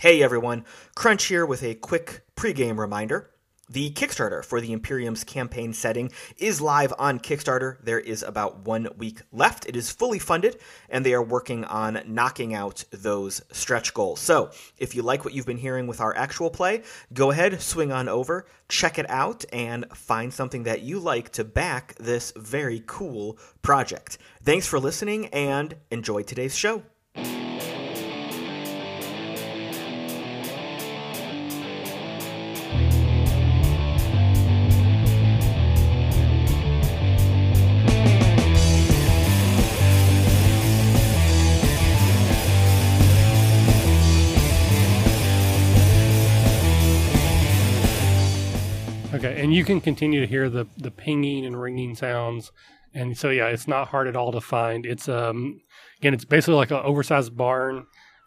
Hey everyone, Crunch here with a quick pregame reminder. The Kickstarter for the Imperiums campaign setting is live on Kickstarter. There is about one week left. It is fully funded, and they are working on knocking out those stretch goals. So, if you like what you've been hearing with our actual play, go ahead, swing on over, check it out, and find something that you like to back this very cool project. Thanks for listening, and enjoy today's show. You can continue to hear the the pinging and ringing sounds, and so yeah, it's not hard at all to find. It's um again, it's basically like an oversized barn,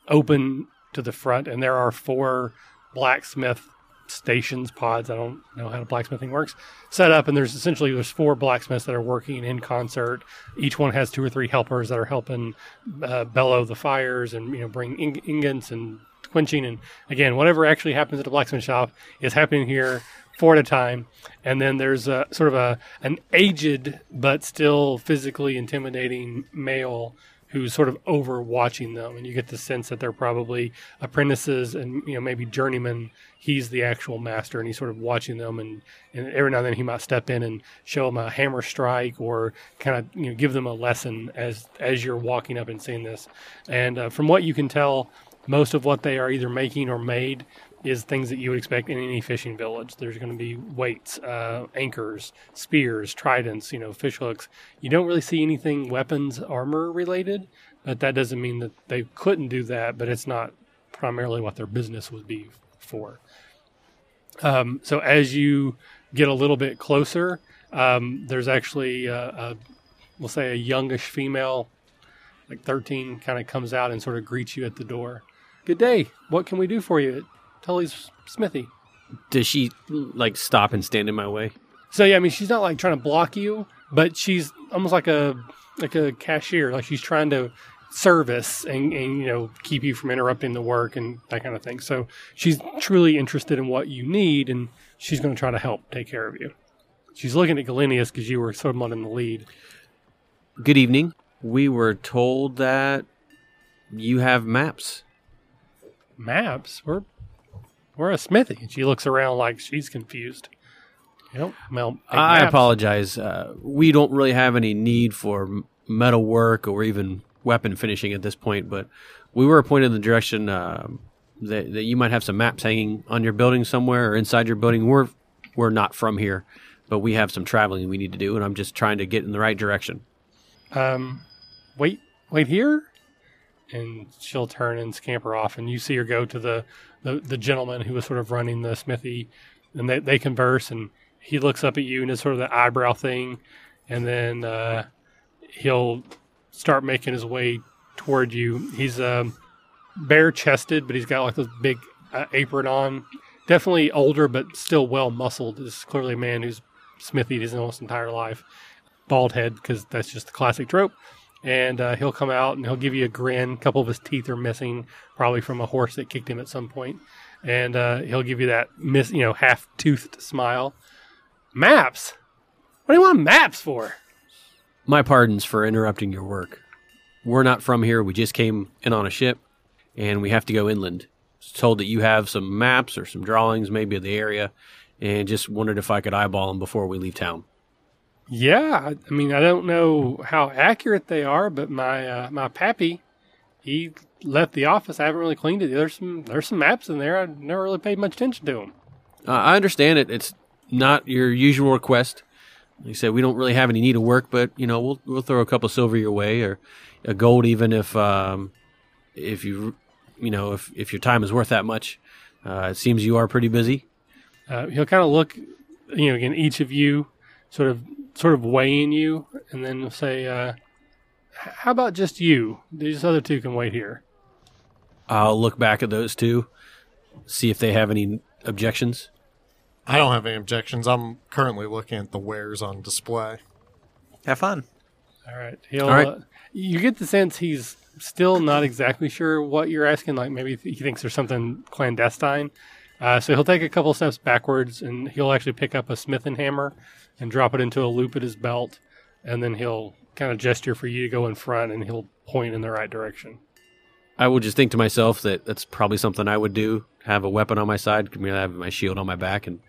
open to the front, and there are four blacksmith stations pods. I don't know how the blacksmithing works. Set up, and there's essentially there's four blacksmiths that are working in concert. Each one has two or three helpers that are helping uh, bellow the fires and you know bring ing- ingots and quenching and again whatever actually happens at the blacksmith shop is happening here four at a time, and then there's a sort of a an aged but still physically intimidating male who's sort of overwatching them, and you get the sense that they're probably apprentices and you know maybe journeymen. He's the actual master, and he's sort of watching them, and, and every now and then he might step in and show them a hammer strike or kind of you know give them a lesson as as you're walking up and seeing this. And uh, from what you can tell, most of what they are either making or made is things that you would expect in any fishing village. There's going to be weights, uh, anchors, spears, tridents, you know, fish hooks. You don't really see anything weapons, armor related, but that doesn't mean that they couldn't do that, but it's not primarily what their business would be for. Um, so as you get a little bit closer, um, there's actually, a, a, we'll say, a youngish female, like 13, kind of comes out and sort of greets you at the door. Good day. What can we do for you? Tully's Smithy. Does she like stop and stand in my way? So yeah, I mean, she's not like trying to block you, but she's almost like a like a cashier. Like she's trying to service and, and you know keep you from interrupting the work and that kind of thing. So she's truly interested in what you need, and she's going to try to help take care of you. She's looking at Galenius because you were somewhat in the lead. Good evening. We were told that you have maps. Maps? We're we're a smithy. And she looks around like she's confused. Know, well, I maps. apologize. Uh, we don't really have any need for metal work or even weapon finishing at this point, but we were pointed in the direction uh, that, that you might have some maps hanging on your building somewhere or inside your building. We're we're not from here, but we have some traveling we need to do, and I'm just trying to get in the right direction. Um, wait, wait here, and she'll turn and scamper off, and you see her go to the the, the gentleman who was sort of running the smithy, and they, they converse, and he looks up at you and does sort of the eyebrow thing, and then uh, he'll start making his way toward you. He's um, bare chested, but he's got like this big uh, apron on. Definitely older, but still well muscled. This is clearly a man who's smithied his almost entire life. Bald head, because that's just the classic trope and uh, he'll come out and he'll give you a grin. A couple of his teeth are missing, probably from a horse that kicked him at some point, and uh, he'll give you that miss, you know, half toothed smile. Maps? What do you want maps for? My pardons for interrupting your work. We're not from here. We just came in on a ship, and we have to go inland. told that you have some maps or some drawings, maybe of the area, and just wondered if I could eyeball them before we leave town. Yeah, I mean, I don't know how accurate they are, but my uh, my pappy, he left the office. I haven't really cleaned it. There's some there's some maps in there. I never really paid much attention to them. Uh, I understand it. It's not your usual request. Like you said, we don't really have any need of work, but you know, we'll we'll throw a couple silver your way or a gold, even if um, if you you know if if your time is worth that much. Uh, it seems you are pretty busy. Uh, he'll kind of look, you know, again, each of you sort of sort of weighing you, and then say, uh, "How about just you? These other two can wait here." I'll look back at those two, see if they have any objections. I don't have any objections. I'm currently looking at the wares on display. Have fun. All right. He'll. All right. Uh, you get the sense he's still not exactly sure what you're asking. Like maybe he thinks there's something clandestine. Uh, so he'll take a couple steps backwards and he'll actually pick up a smith and hammer and drop it into a loop at his belt, and then he'll kind of gesture for you to go in front and he'll point in the right direction. I would just think to myself that that's probably something I would do. Have a weapon on my side. I mean, I have my shield on my back and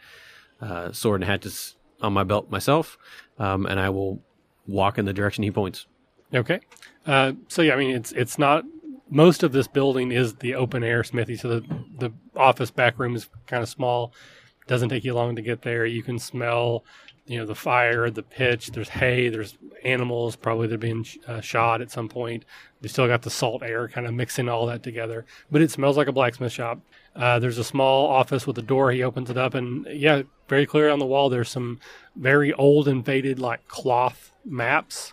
uh, sword and hatchets on my belt myself, um, and I will walk in the direction he points. Okay. Uh, so yeah, I mean, it's it's not most of this building is the open air smithy. So the the office back room is kind of small. Doesn't take you long to get there. You can smell, you know, the fire, the pitch. There's hay. There's animals probably they're being uh, shot at some point. They still got the salt air kind of mixing all that together. But it smells like a blacksmith shop. Uh, there's a small office with a door. He opens it up, and yeah, very clear on the wall. There's some very old and faded like cloth maps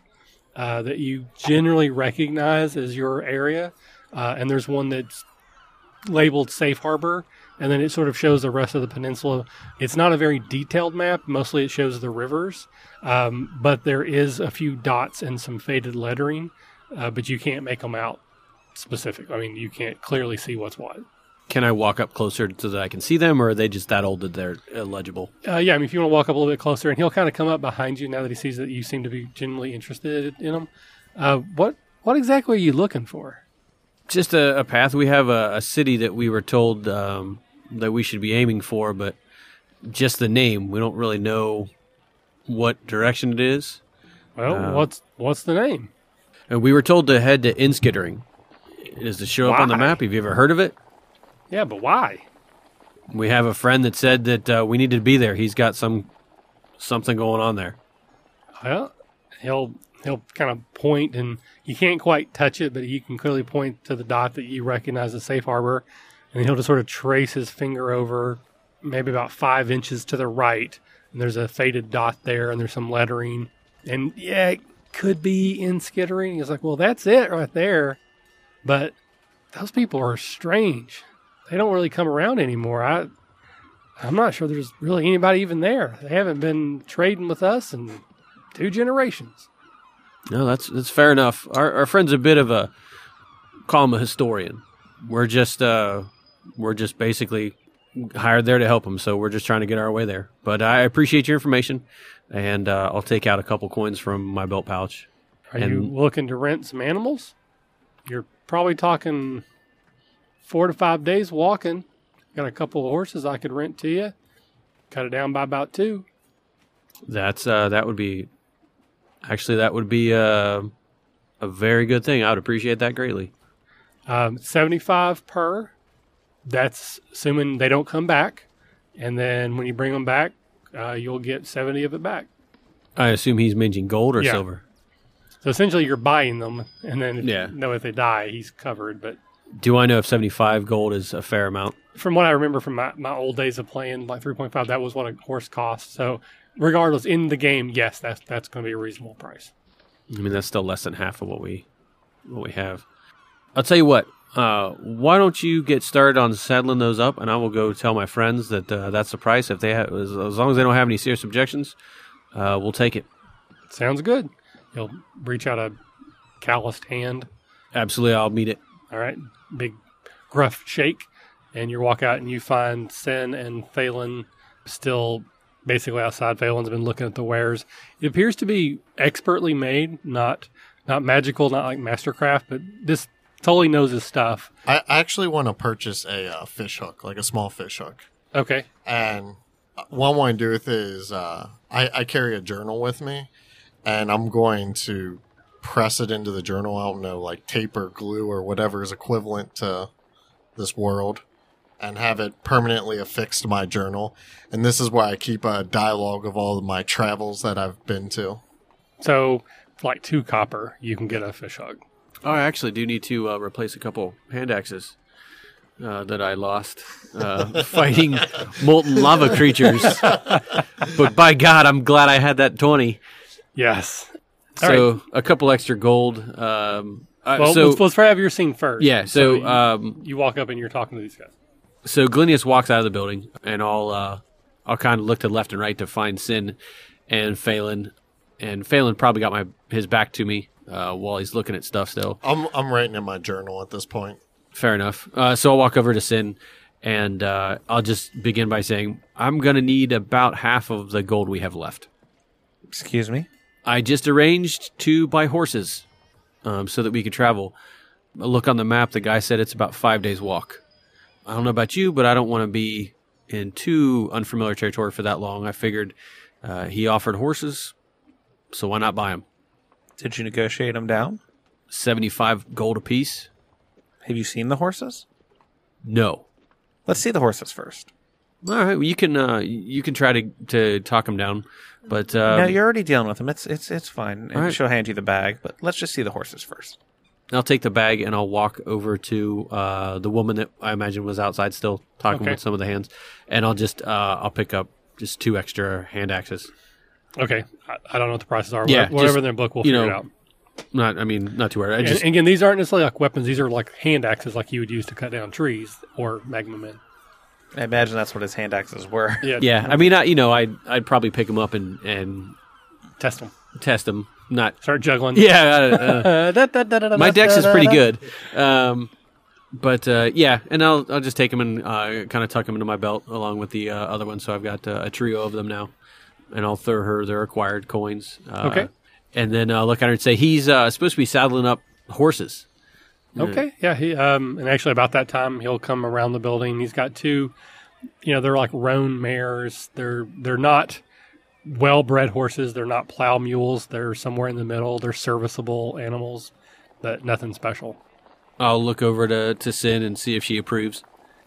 uh, that you generally recognize as your area. Uh, and there's one that's labeled Safe Harbor, and then it sort of shows the rest of the peninsula. It's not a very detailed map. Mostly it shows the rivers, um, but there is a few dots and some faded lettering, uh, but you can't make them out specific. I mean, you can't clearly see what's what. Can I walk up closer so that I can see them, or are they just that old that they're illegible? Uh, yeah, I mean, if you want to walk up a little bit closer, and he'll kind of come up behind you now that he sees that you seem to be genuinely interested in him. Uh, what what exactly are you looking for? Just a, a path. We have a, a, city that we were told um, that we should be aiming for, but just the name, we don't really know what direction it is. Well, uh, what's what's the name? And we were told to head to Inskittering. Does it show Why? up on the map? Have you ever heard of it? Yeah, but why? We have a friend that said that uh, we need to be there. He's got some something going on there. Well, he'll he'll kind of point, and you can't quite touch it, but you can clearly point to the dot that you recognize as safe harbor, and he'll just sort of trace his finger over, maybe about five inches to the right, and there's a faded dot there, and there's some lettering, and yeah, it could be Inskittering. He's like, well, that's it right there, but those people are strange they don't really come around anymore. I I'm not sure there's really anybody even there. They haven't been trading with us in two generations. No, that's that's fair enough. Our our friend's a bit of a call him a historian. We're just uh we're just basically hired there to help him, so we're just trying to get our way there. But I appreciate your information, and uh, I'll take out a couple coins from my belt pouch. Are and, you looking to rent some animals? You're probably talking four to five days walking. Got a couple of horses I could rent to you. Cut it down by about two. That's uh, that would be actually that would be uh, a very good thing. I would appreciate that greatly. Um, Seventy five per. That's assuming they don't come back, and then when you bring them back, uh, you'll get seventy of it back. I assume he's mentioning gold or yeah. silver. So essentially, you're buying them, and then if, yeah. you know if they die, he's covered. But do I know if 75 gold is a fair amount? From what I remember from my, my old days of playing like 3.5, that was what a horse cost. So, regardless, in the game, yes, that's that's going to be a reasonable price. I mean, that's still less than half of what we what we have. I'll tell you what. Uh, why don't you get started on saddling those up, and I will go tell my friends that uh, that's the price. If they have, as, as, long as they don't have any serious objections, uh, we'll take it. Sounds good. You'll reach out a calloused hand. Absolutely, I'll meet it. All right big gruff shake, and you walk out and you find Sin and Phelan still basically outside. Phelan's been looking at the wares. It appears to be expertly made, not not magical, not like Mastercraft, but this totally knows his stuff. I actually want to purchase a uh, fish hook, like a small fish hook. Okay. And what I want to do with it is uh, I, I carry a journal with me, and I'm going to press it into the journal. I don't know, like tape or glue or whatever is equivalent to this world and have it permanently affixed to my journal. And this is where I keep a dialogue of all of my travels that I've been to. So, like two copper, you can get a fish hug. Oh, I actually do need to uh, replace a couple hand axes uh, that I lost uh, fighting molten lava creatures. but by God, I'm glad I had that 20. Yes. So right. a couple extra gold. Um, uh, well, so, let's, let's try have your scene first. Yeah. So, so you, um, you, walk up and you're talking to these guys. So Glinius walks out of the building, and I'll uh, I'll kind of look to left and right to find Sin and Phelan, and Phelan probably got my his back to me uh, while he's looking at stuff still. I'm I'm writing in my journal at this point. Fair enough. Uh, so I'll walk over to Sin, and uh, I'll just begin by saying I'm gonna need about half of the gold we have left. Excuse me. I just arranged to buy horses, um, so that we could travel. A look on the map, the guy said it's about five days walk. I don't know about you, but I don't want to be in too unfamiliar territory for that long. I figured uh, he offered horses, so why not buy them? Did you negotiate them down? Seventy-five gold apiece. Have you seen the horses? No. Let's see the horses first. All right, well, you can uh, you can try to to talk him down, but uh, no, you're already dealing with them. It's it's it's fine. Right. She'll hand you the bag, but let's just see the horses first. I'll take the bag and I'll walk over to uh, the woman that I imagine was outside still talking Okay. with some of the hands, and I'll just uh, I'll pick up just two extra hand axes. Okay, I, I don't know what the prices are. Yeah, Yeah, whatever just, in their book, we'll you figure know, it out. Not, I mean, not too worried. I And, just and again, these aren't necessarily like weapons; these are like hand axes, like you would use to cut down trees or magma men. I imagine that's what his hand axes were. Yeah, yeah. I mean, I, you know, I'd I'd probably pick them up and and test them. Test them. Not Start juggling. yeah. Uh, my dex is pretty good. Um, but uh, yeah, and I'll I'll just take them and uh, kind of tuck them into my belt along with the uh, other one. So I've got uh, a trio of them now, and I'll throw her their acquired coins. Uh, Okay. And then uh, look at her and say he's uh, supposed to be saddling up horses. Okay. Yeah. He um and actually about that time he'll come around the building. He's got two, you know, they're like roan mares. They're they're not well bred horses. They're not plow mules. They're somewhere in the middle. They're serviceable animals, but nothing special. I'll look over to to Sin and see if she approves.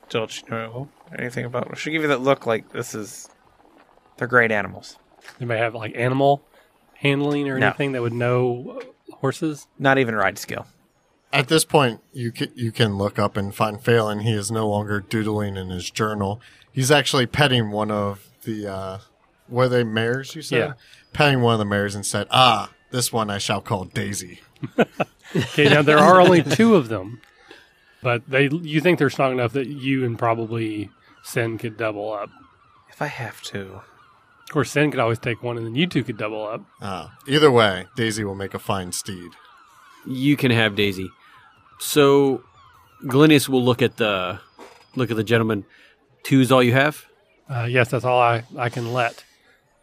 Don't you know anything about? She'll give you that look like this is. They're great animals. They may have like animal handling or No. anything that would know horses. Not even ride skill. At this point, you can, you can look up and find Phelan. He is no longer doodling in his journal. He's actually petting one of the, uh, were they mares, you said? Yeah. Petting one of the mares and said, ah, this one I shall call Daisy. Okay. Now there are only two of them, but they you think they're strong enough that you and probably Sin could double up. If I have to, Of course, Sin could always take one, and then you two could double up. Ah, either way, Daisy will make a fine steed. You can have Daisy. So, Glenius will look at the look at the gentleman. Two's all you have. Uh, yes, that's all I, I can let.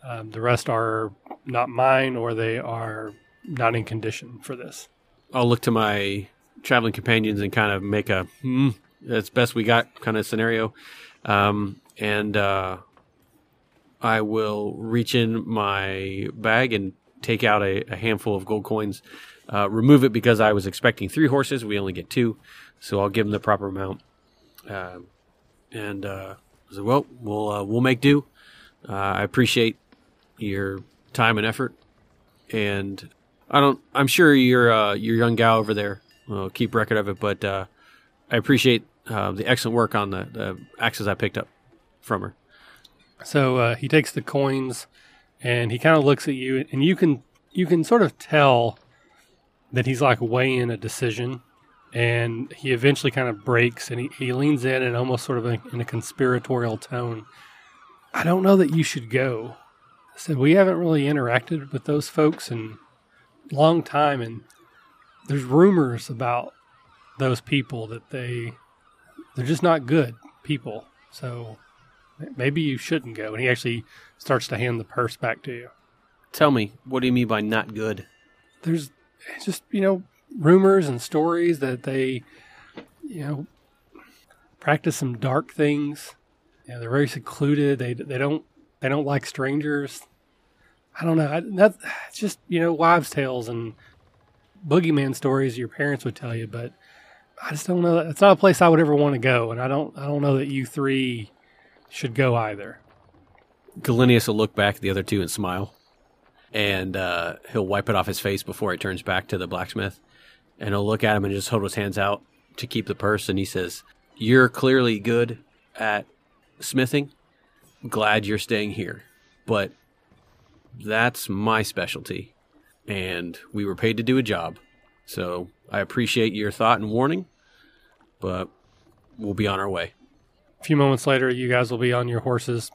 Um, the rest are not mine, or they are not in condition for this. I'll look to my traveling companions and kind of make a hmm, that's best we got kind of scenario. Um, and uh, I will reach in my bag and take out a, a handful of gold coins. Uh, remove it because I was expecting three horses. We only get two, so I'll give them the proper amount. Um and uh, I said, well, we'll uh, we'll make do. Uh, I appreciate your time and effort, and I don't. I'm sure your uh, your young gal over there will keep record of it, but uh, I appreciate uh, the excellent work on the, the axes I picked up from her. So uh, he takes the coins, and he kind of looks at you, and you can you can sort of tell that he's like weighing a decision, and he eventually kind of breaks, and he, he leans in and almost sort of in, in a conspiratorial tone. I don't know that you should go. Said we haven't really interacted with those folks in a long time, and there's rumors about those people that they they're just not good people. So maybe you shouldn't go. And he actually starts to hand the purse back to you. Tell me, what do you mean by not good? There's just, you know, rumors and stories that they, you know, practice some dark things. You know, they're very secluded. They they don't they don't like strangers. I don't know. Just you know wives' tales and boogeyman stories your parents would tell you, but I just don't know. It's not a place I would ever want to go, and I don't I don't know that you three should go either. Galenius will look back at the other two and smile, and uh, he'll wipe it off his face before he turns back to the blacksmith, and he'll look at him and just hold his hands out to keep the purse, and he says, "You're clearly good at smithing. Glad you're staying here, but that's my specialty, and we were paid to do a job, so I appreciate your thought and warning, but we'll be on our way." A few moments later, you guys will be on your horses,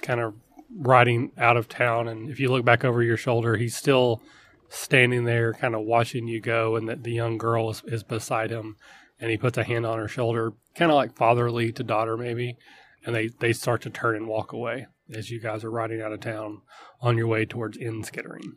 kind of riding out of town. And if you look back over your shoulder, he's still standing there, kind of watching you go, and that the young girl is, is beside him, and he puts a hand on her shoulder, kind of like fatherly to daughter, maybe, and they they start to turn and walk away as you guys are riding out of town on your way towards Inskittering.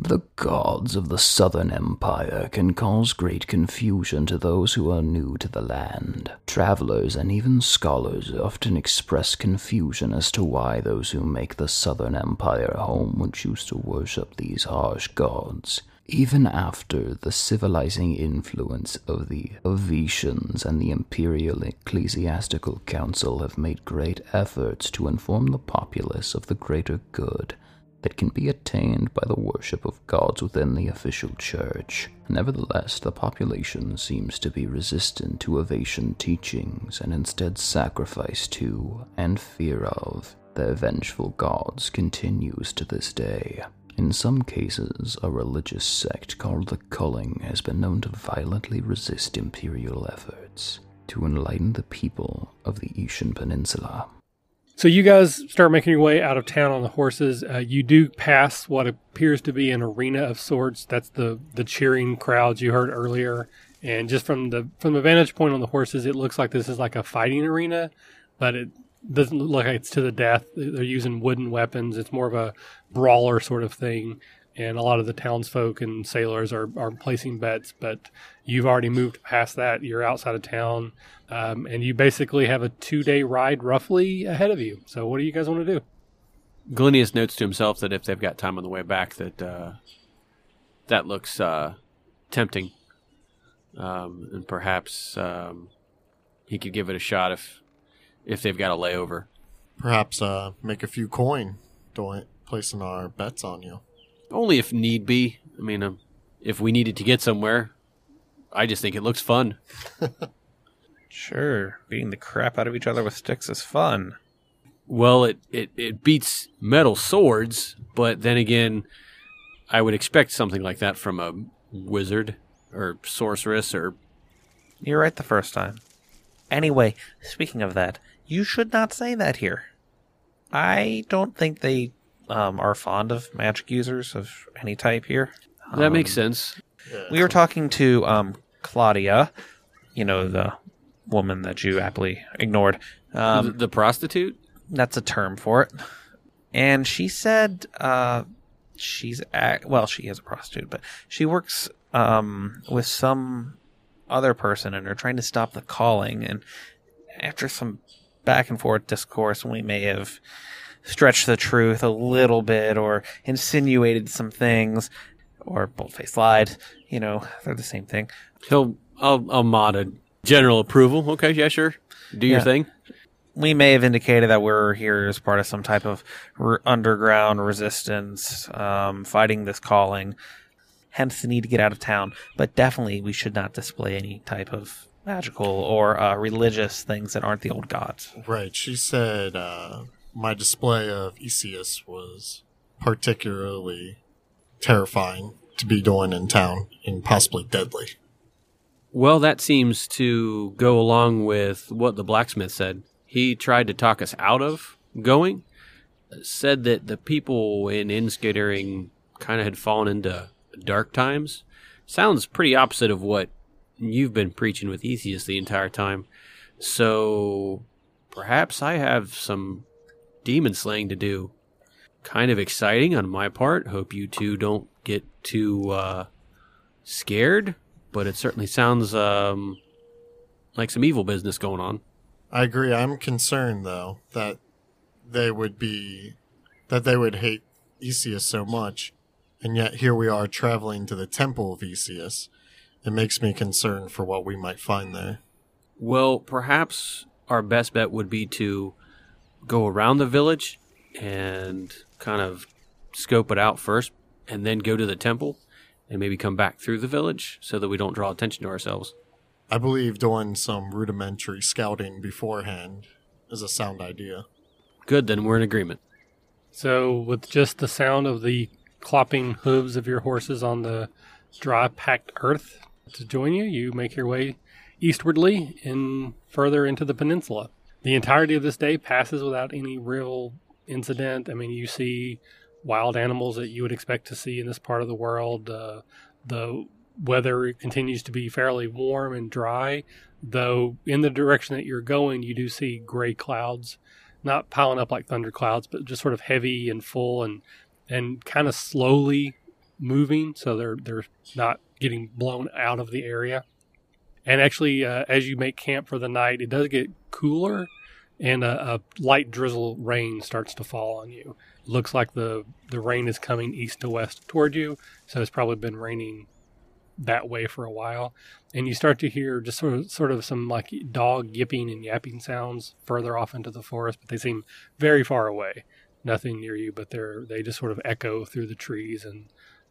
The gods of the Southern Empire can cause great confusion to those who are new to the land. Travelers and even scholars often express confusion as to why those who make the Southern Empire home would choose to worship these harsh gods. Even after the civilizing influence of the Ovetians and the Imperial Ecclesiastical Council have made great efforts to inform the populace of the greater good that can be attained by the worship of gods within the official church. Nevertheless, the population seems to be resistant to Ovetian teachings and instead sacrifice to and fear of their vengeful gods continues to this day. In some cases, a religious sect called the Culling has been known to violently resist imperial efforts to enlighten the people of the Ishan Peninsula. So you guys start making your way out of town on the horses. Uh, you do pass what appears to be an arena of sorts. That's the the cheering crowds you heard earlier. And just from the from the vantage point on the horses, it looks like this is like a fighting arena, but it doesn't look like it's to the death. They're using wooden weapons. It's more of a brawler sort of thing. And a lot of the townsfolk and sailors are, are placing bets, but you've already moved past that. You're outside of town, um, and you basically have a two day ride roughly ahead of you. So, what do you guys want to do? Glinius notes to himself that if they've got time on the way back, that uh, that looks uh, tempting, um, and perhaps um, he could give it a shot if if they've got a layover. Perhaps uh, make a few coin, doing placing our bets on you. Only if need be. I mean, um, if we needed to get somewhere, I just think it looks fun. Sure, beating the crap out of each other with sticks is fun. Well, it, it, it beats metal swords, but then again, I would expect something like that from a wizard or sorceress or. You're right the first time. Anyway, speaking of that, you should not say that here. I don't think they um, are fond of magic users of any type here. That makes Um, sense. We were talking to um, Claudia, you know, the woman that you aptly ignored. Um, the, the prostitute? that's a term for it. And she said uh, she's at, well, she is a prostitute, but she works um, with some other person, and they're trying to stop the Culling. And after some back and forth discourse, we may have stretched the truth a little bit, or insinuated some things, or boldface lied. You know, they're the same thing. He'll. I'll, I'll mod a general approval. Okay, yeah, sure. Do your Yeah. thing. we may have indicated that we're here as part of some type of r- underground resistance, um, fighting this Culling. Hence the need to get out of town. But definitely, we should not display any type of magical or uh, religious things that aren't the old gods. Right. She said uh, my display of Esius was particularly terrifying to be doing in town and possibly deadly. Well, that seems to go along with what the blacksmith said. He tried to talk us out of going, said that the people in Inskittering kind of had fallen into dark times. Sounds pretty opposite of what you've been preaching with Esius the entire time. So perhaps I have some demon slaying to do. Kind of exciting on my part. Hope you two don't get too uh, scared, but it certainly sounds um, like some evil business going on. I agree. I'm concerned though that they would be that they would hate Esius so much, and yet here we are traveling to the temple of Esius. It makes me concerned for what we might find there. Well, perhaps our best bet would be to go around the village and kind of scope it out first, and then go to the temple, and maybe come back through the village so that we don't draw attention to ourselves. I believe doing some rudimentary scouting beforehand is a sound idea. Good, then we're in agreement. So, with just the sound of the clopping hooves of your horses on the dry, packed earth to join you, you make your way eastwardly in further into the peninsula. The entirety of this day passes without any real incident. I mean, you see wild animals that you would expect to see in this part of the world. Uh, the weather continues to be fairly warm and dry, though in the direction that you're going, you do see gray clouds, not piling up like thunder clouds, but just sort of heavy and full and and kind of slowly moving, so they're they're not getting blown out of the area. And actually, uh, as you make camp for the night, it does get cooler, and a, a light drizzle rain starts to fall on you. looks like the the rain is coming east to west toward you, so it's probably been raining that way for a while. And you start to hear just sort of sort of some like dog yipping and yapping sounds further off into the forest, but they seem very far away. Nothing near you, but they're they just sort of echo through the trees and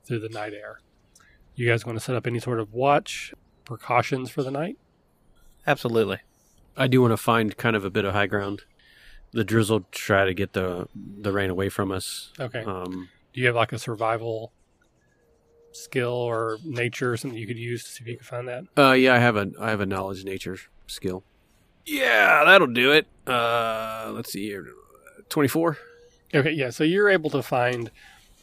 through the night air. You guys want to set up any sort of watch precautions for the night? Absolutely. I do want to find kind of a bit of high ground. The drizzle try to get the the rain away from us. Okay. Um, Do you have like a survival skill or nature or something you could use to see if you can find that? uh, yeah, I have a I have a knowledge nature skill. Yeah, that'll do it. Uh, let's see here, twenty four. Okay, yeah. So you're able to find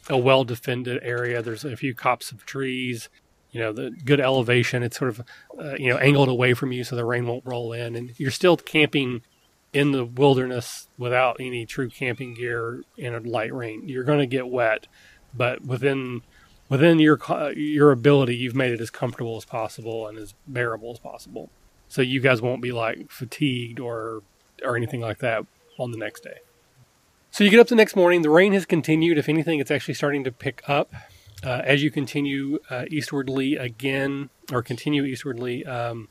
a well defended area. There's a few copse of trees. You know, the good elevation. It's sort of uh, you know angled away from you, so the rain won't roll in, and you're still camping in the wilderness without any true camping gear in a light rain. You're going to get wet, but within within your your ability, you've made it as comfortable as possible and as bearable as possible. So you guys won't be like fatigued or or anything like that on the next day. So you get up the next morning. The rain has continued. If anything, it's actually starting to pick up uh, as you continue uh, eastwardly again, or continue eastwardly. Um,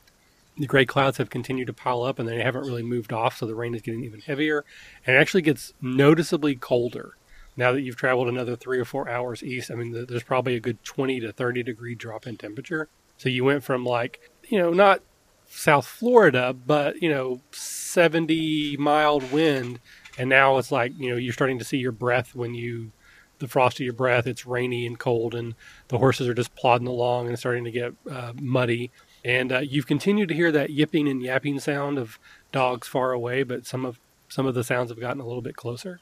the gray clouds have continued to pile up, and they haven't really moved off. So the rain is getting even heavier, and it actually gets noticeably colder now that you've traveled another three or four hours east. I mean, th- there's probably a good twenty to thirty degree drop in temperature. So you went from like you know not South Florida, but you know 70 mild wind and now it's like you know you're starting to see your breath when you the frost of your breath. It's rainy and cold and the horses are just plodding along and starting to get uh, muddy. And uh, you've continued to hear that yipping and yapping sound of dogs far away but some of some of the sounds have gotten a little bit closer.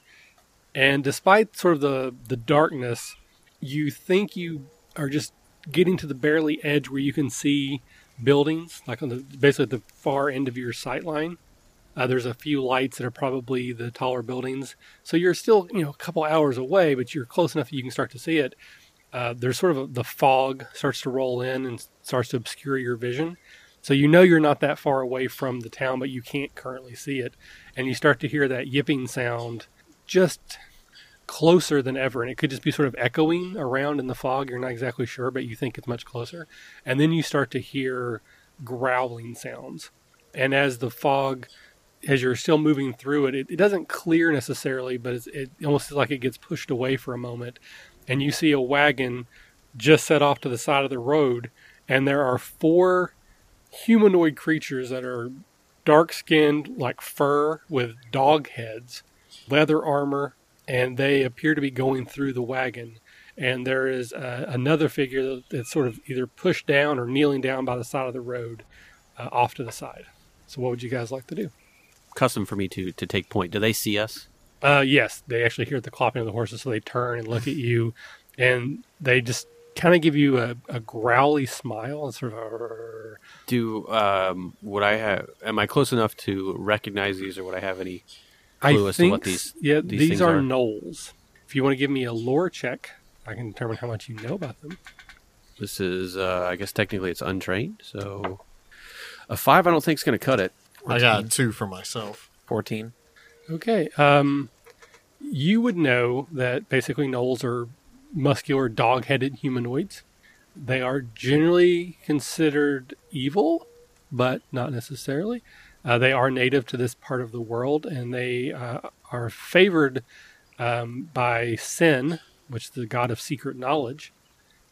And despite sort of the the darkness you think you are just getting to the barely edge where you can see buildings like on the basically the far end of your sight line uh, there's a few lights that are probably the taller buildings. So you're still, you know, a couple hours away, but you're close enough that you can start to see it. Uh, there's sort of a, the fog starts to roll in and starts to obscure your vision. So you know you're not that far away from the town, but you can't currently see it. And you start to hear that yipping sound just closer than ever. And it could just be sort of echoing around in the fog. You're not exactly sure, but you think it's much closer. And then you start to hear growling sounds. And as the fog as you're still moving through it, it, it doesn't clear necessarily, but it almost feels like it gets pushed away for a moment. And you see a wagon just set off to the side of the road, and there are four humanoid creatures that are dark skinned, like fur, with dog heads, leather armor, and they appear to be going through the wagon. And there is uh, another figure that's sort of either pushed down or kneeling down by the side of the road uh, off to the side. So, what would you guys like to do? Custom for me to to take point. Do they see us? Uh, yes, they actually hear the clopping of the horses, so they turn and look at you, and they just kind of give you a, a growly smile and sort of. Do um would I have? Am I close enough to recognize these, or would I have any? I clue as to think what these- yeah, these these, are, are? gnolls. If you want to give me a lore check, I can determine how much you know about them. This is, uh, I guess, technically it's untrained. So a five, I don't think is going to cut it. I got two for myself. 14. Okay. Um, you would know that basically gnolls are muscular, dog-headed humanoids. They are generally considered evil, but not necessarily. Uh, they are native to this part of the world, and they uh, are favored um, by Sin, which is the god of secret knowledge.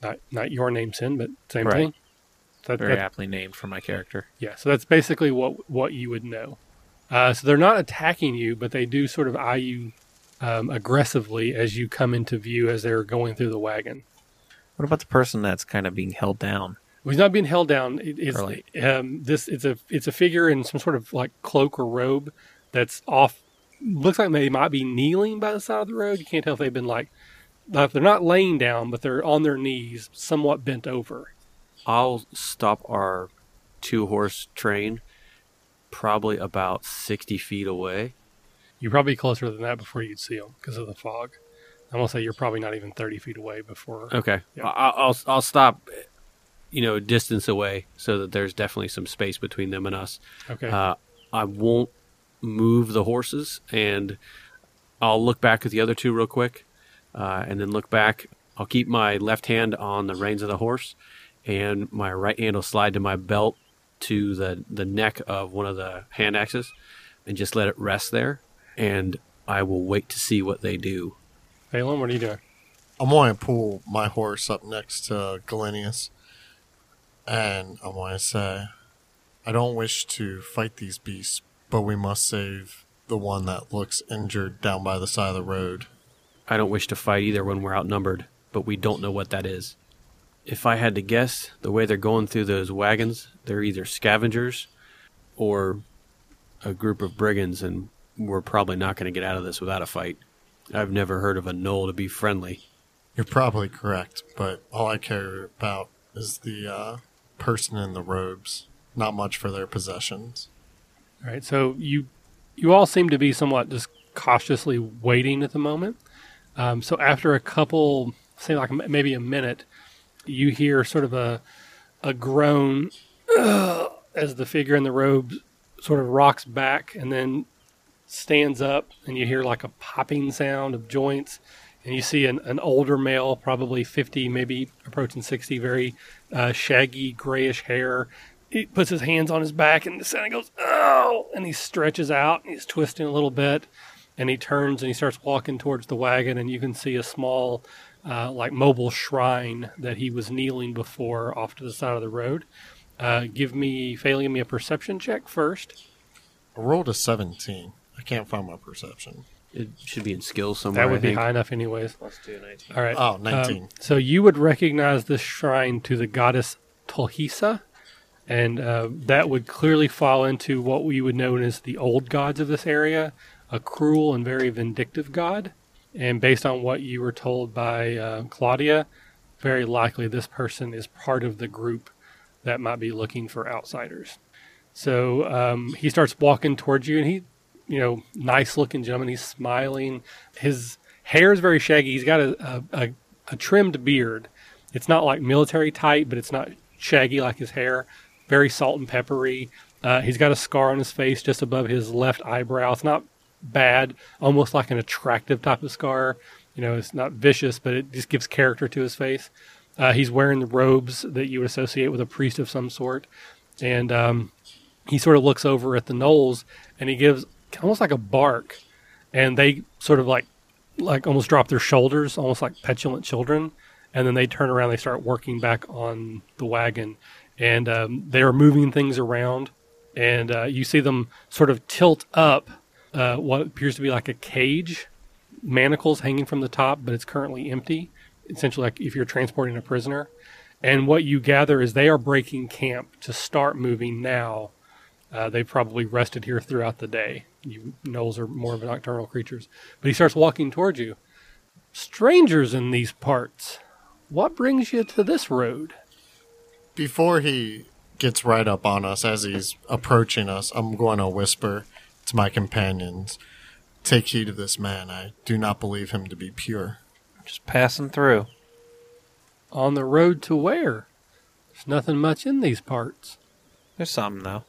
Not not your name, Sin, but same Right. thing. That- Very that- aptly named for my character. yeah, so that's basically what what you would know. Uh, so they're not attacking you, but they do sort of eye you um, aggressively as you come into view as they're going through the wagon. What about the person that's kind of being held down? Well, he's not being held down. It, it's Early. um, this. It's a it's a figure in some sort of like cloak or robe that's off. Looks like they might be kneeling by the side of the road. You can't tell if they've been like uh, they're not laying down, but they're on their knees, somewhat bent over. I'll stop our two horse train probably about 60 feet away. You're probably closer than that before you'd see them because of the fog. I'm gonna say you're probably not even 30 feet away before. Okay. Yeah. I- I'll, I'll stop, you know, distance away so that there's definitely some space between them and us. Okay. Uh, I won't move the horses, and I'll look back at the other two real quick, uh, and then look back. I'll keep my left hand on the reins of the horse, and my right hand will slide to my belt to the the neck of one of the hand axes, and just let it rest there. And I will wait to see what they do. Phelan, what are you doing? I'm going to pull my horse up next to Galenius, and I want to say, I don't wish to fight these beasts, but we must save the one that looks injured down by the side of the road. I don't wish to fight either when we're outnumbered, but we don't know what that is. If I had to guess, the way they're going through those wagons, they're either scavengers or a group of brigands, and we're probably not going to get out of this without a fight. I've never heard of a gnoll to be friendly. You're probably correct, but all I care about is the uh, person in the robes. Not much for their possessions. All right. So you you all seem to be somewhat just cautiously waiting at the moment. Um, so after a couple, say like maybe a minute, you hear sort of a a groan as the figure in the robe sort of rocks back and then stands up, and you hear like a popping sound of joints. And you see an, an older male, probably 50, maybe approaching 60, very uh, shaggy, grayish hair. He puts his hands on his back and the sound goes, oh! And he stretches out and he's twisting a little bit. And he turns and he starts walking towards the wagon. And you can see a small, uh, like, mobile shrine that he was kneeling before off to the side of the road. Uh, give me, failing me a perception check first. I rolled a 17. I can't find my perception. It should be in skills somewhere. That would I be think. high enough, anyways. Let's do 19. All right. Oh, 19. Um, so you would recognize this shrine to the goddess Tolhisa, and uh, that would clearly fall into what we would know as the old gods of this area, a cruel and very vindictive god. And based on what you were told by uh, Claudia, very likely this person is part of the group that might be looking for outsiders. So um, he starts walking towards you, and he, you know, nice looking gentleman. He's smiling. His hair is very shaggy. He's got a, a, a, a trimmed beard. It's not like military tight, but it's not shaggy like his hair. Very salt and peppery. Uh, he's got a scar on his face just above his left eyebrow. It's not bad, almost like an attractive type of scar. You know, it's not vicious, but it just gives character to his face. Uh, he's wearing the robes that you would associate with a priest of some sort. And um, he sort of looks over at the gnolls and he gives almost like a bark. And they sort of like like almost drop their shoulders, almost like petulant children, and then they turn around. They start working back on the wagon, and um, they are moving things around. And uh, you see them sort of tilt up uh, what appears to be like a cage, manacles hanging from the top, but it's currently empty. Essentially, like if you're transporting a prisoner. And what you gather is they are breaking camp to start moving now. Uh, they probably rested here throughout the day. You gnolls are more of nocturnal creatures. But he starts walking towards you. Strangers in these parts. What brings you to this road? Before he gets right up on us as he's approaching us, I'm going to whisper to my companions Take heed of this man. I do not believe him to be pure. Just passing through. On the road to where? There's nothing much in these parts. There's something, though.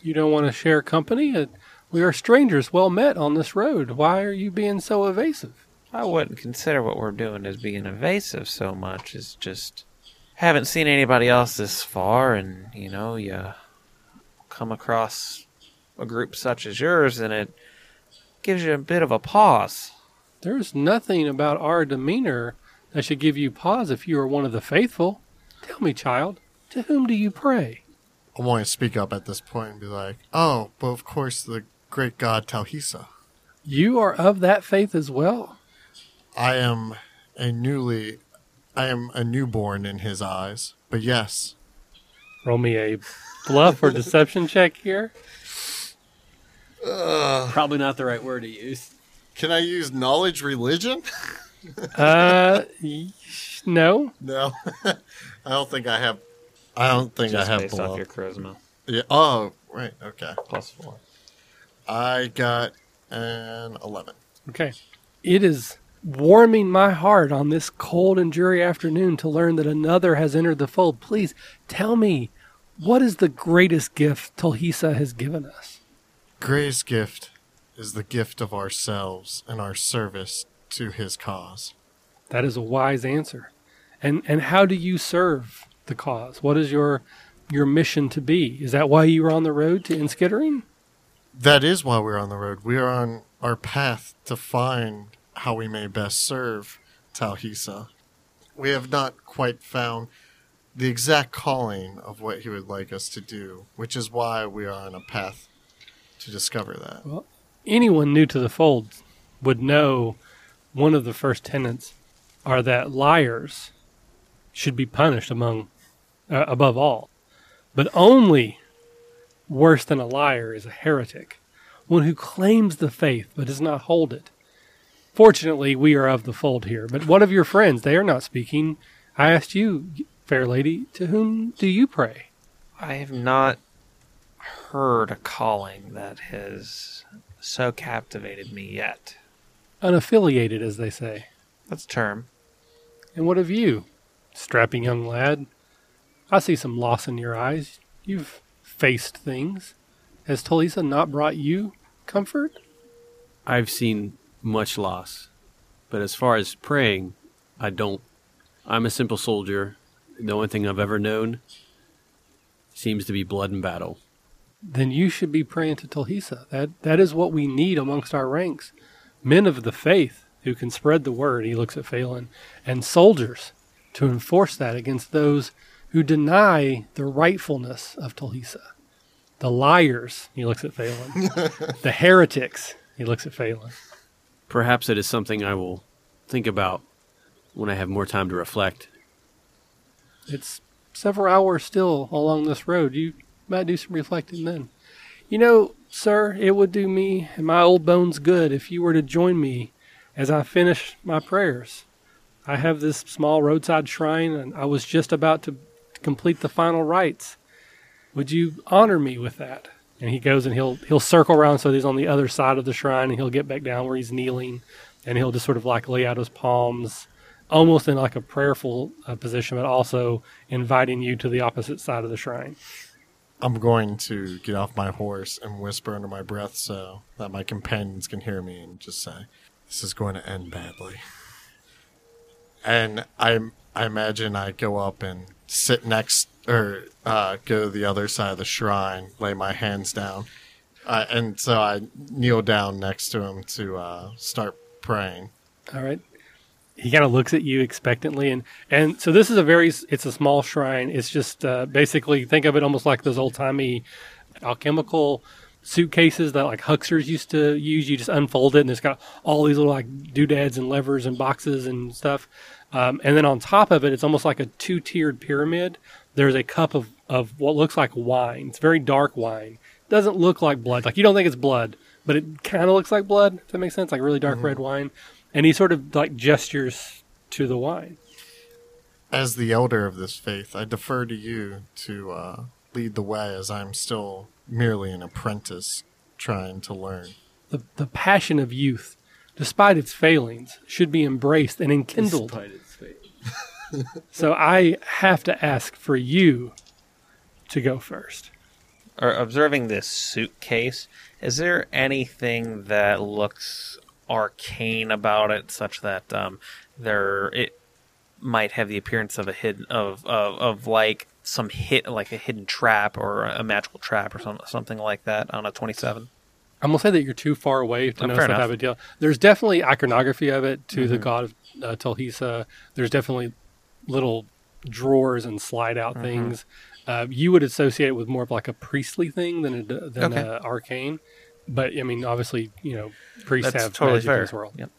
You don't want to share company? Uh, We are strangers well met on this road. Why are you being so evasive? I wouldn't consider what we're doing as being evasive so much as just haven't seen anybody else this far, and you know, you come across a group such as yours, and it gives you a bit of a pause. There's nothing about our demeanor that should give you pause if you are one of the faithful. Tell me, child, to whom do you pray? I want to speak up at this point and be like, Oh, but of course, the great god Talhisa. You are of that faith as well. I am a newly. I am a newborn in his eyes. But yes, Roll me a bluff or deception check here. Probably not the right word to use. can I use knowledge religion? Uh, no. No, I don't think I have. I don't think Just I have based below. off your charisma. Yeah. Oh, right. Okay. Plus four. I got an eleven. Okay. It is warming my heart on this cold and dreary afternoon to learn that another has entered the fold. Please tell me, what is the greatest gift Tulhisa has given us? Gray's gift is the gift of ourselves and our service to his cause. That is a wise answer. And and how do you serve the cause? What is your your mission to be? Is that why you were on the road to Inskittering? That is why we're on the road. We are on our path to find how we may best serve Talhisa. We have not quite found the exact calling of what he would like us to do, which is why we are on a path to discover that. anyone new to the fold would know one of the first tenets are that liars should be punished among uh, above all. But only worse than a liar is a heretic one who claims the faith but does not hold it. Fortunately we are of the fold here. But what of your friends they are not speaking. I asked you fair lady to whom do you pray? I have not heard a calling that has so captivated me yet. unaffiliated as they say That's a term. And what of you, strapping young lad? I see some loss in your eyes. You've faced things. Has Talisa not brought you comfort? I've seen much loss, but as far as praying, I don't. I'm a simple soldier. The only thing I've ever known seems to be blood and battle. Then you should be praying to Talisa. That that is what we need amongst our ranks. Men of the faith who can spread the word, he looks at Phelan, and soldiers to enforce that against those who deny the rightfulness of Talisa. The liars, he looks at Phelan. the heretics, he looks at Phelan. Perhaps it is something I will think about when I have more time to reflect. It's several hours still along this road. You might do some reflecting then. You know, sir, it would do me and my old bones good if you were to join me as I finish my prayers. I have this small roadside shrine, and I was just about to complete the final rites. Would you honor me with that? And he goes and he'll he'll circle around so he's on the other side of the shrine, and he'll get back down where he's kneeling, and he'll just sort of like lay out his palms, almost in like a prayerful uh, position, but also inviting you to the opposite side of the shrine. I'm going to get off my horse and whisper under my breath so that my companions can hear me and just say, This is going to end badly. And I, I imagine I go up and sit next, or uh, go to the other side of the shrine, lay my hands down. Uh, and so I kneel down next to him to uh, start praying. All right. He kind of looks at you expectantly, and and so this is a very it's a small shrine. It's just uh, basically think of it almost like those old timey alchemical suitcases that like hucksters used to use. You just unfold it, and it's got all these little like doodads and levers and boxes and stuff. Um, and then on top of it, it's almost like a two tiered pyramid. There's a cup of of what looks like wine. It's very dark wine. Doesn't look like blood. Like you don't think it's blood, but it kind of looks like blood. Does that make sense? Like really dark red wine. And he sort of like gestures to the wine. As the elder of this faith, I defer to you to uh, lead the way as I'm still merely an apprentice trying to learn. The, the passion of youth, despite its failings, should be embraced and enkindled. so I have to ask for you to go first. Or observing this suitcase, is there anything that looks arcane about it, such that um, there it might have the appearance of a hidden of of, of like some hit like a hidden trap or a magical trap or some, something like that on a twenty seven? I'm gonna say that you're too far away to Oh, know some type of deal. There's definitely iconography of it to the god of uh, Telhisa. There's definitely little drawers and slide out Mm-hmm. things. Uh, you would associate it with more of like a priestly thing than a, than Okay. a arcane. But I mean, obviously, you know, priests That's have totally magic fair. in this world. Yep.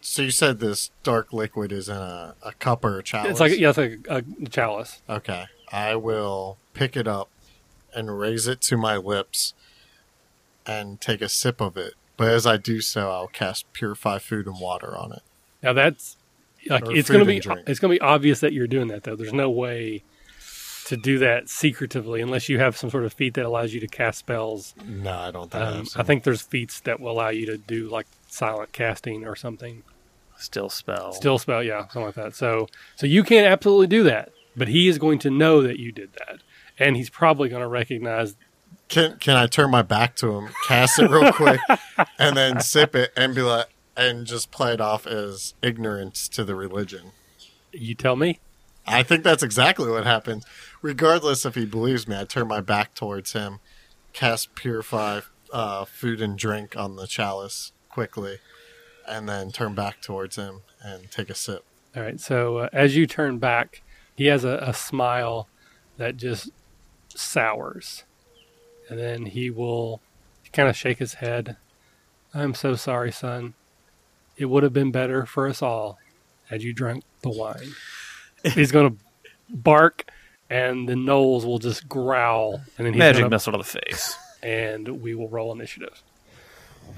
So you said this dark liquid is in a, a cup or a chalice? It's like yeah, it's like a, a chalice. Okay. I will pick it up and raise it to my lips and take a sip of it. But as I do so, I'll cast Purify Food and Water on it. Now that's like Or it's food going to be drink. it's going to be obvious that you're doing that though. There's no way to do that secretively unless you have some sort of feat that allows you to cast spells. No, I don't think. Um, so. I think there's feats that will allow you to do like silent casting or something. Still spell. Still spell, yeah, something like that. So so you can't absolutely do that, but he is going to know that you did that, and he's probably going to recognize. Can can I turn my back to him, cast it real quick, and then sip it and be like, and just play it off as ignorance to the religion? You tell me. I think that's exactly what happens. Regardless if he believes me, I turn my back towards him, cast purify uh, food and drink on the chalice quickly, and then turn back towards him and take a sip. All right. So uh, as you turn back, he has a, a smile that just sours, and then he will kind of shake his head. I'm so sorry, son. It would have been better for us all had you drunk the wine. He's going to bark, and the gnolls will just growl, and then he's Magic gonna, missile to the face. and we will roll initiative.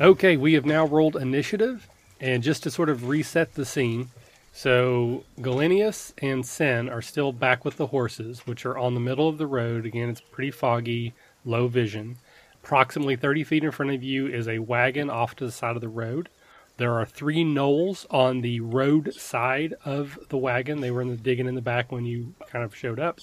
Okay, we have now rolled initiative, and just to sort of reset the scene, so Galenius and Sen are still back with the horses, which are on the middle of the road. Again, it's pretty foggy, low vision. Approximately 30 feet in front of you is a wagon off to the side of the road. There are three gnolls on the road side of the wagon. They were in the digging in the back when you kind of showed up.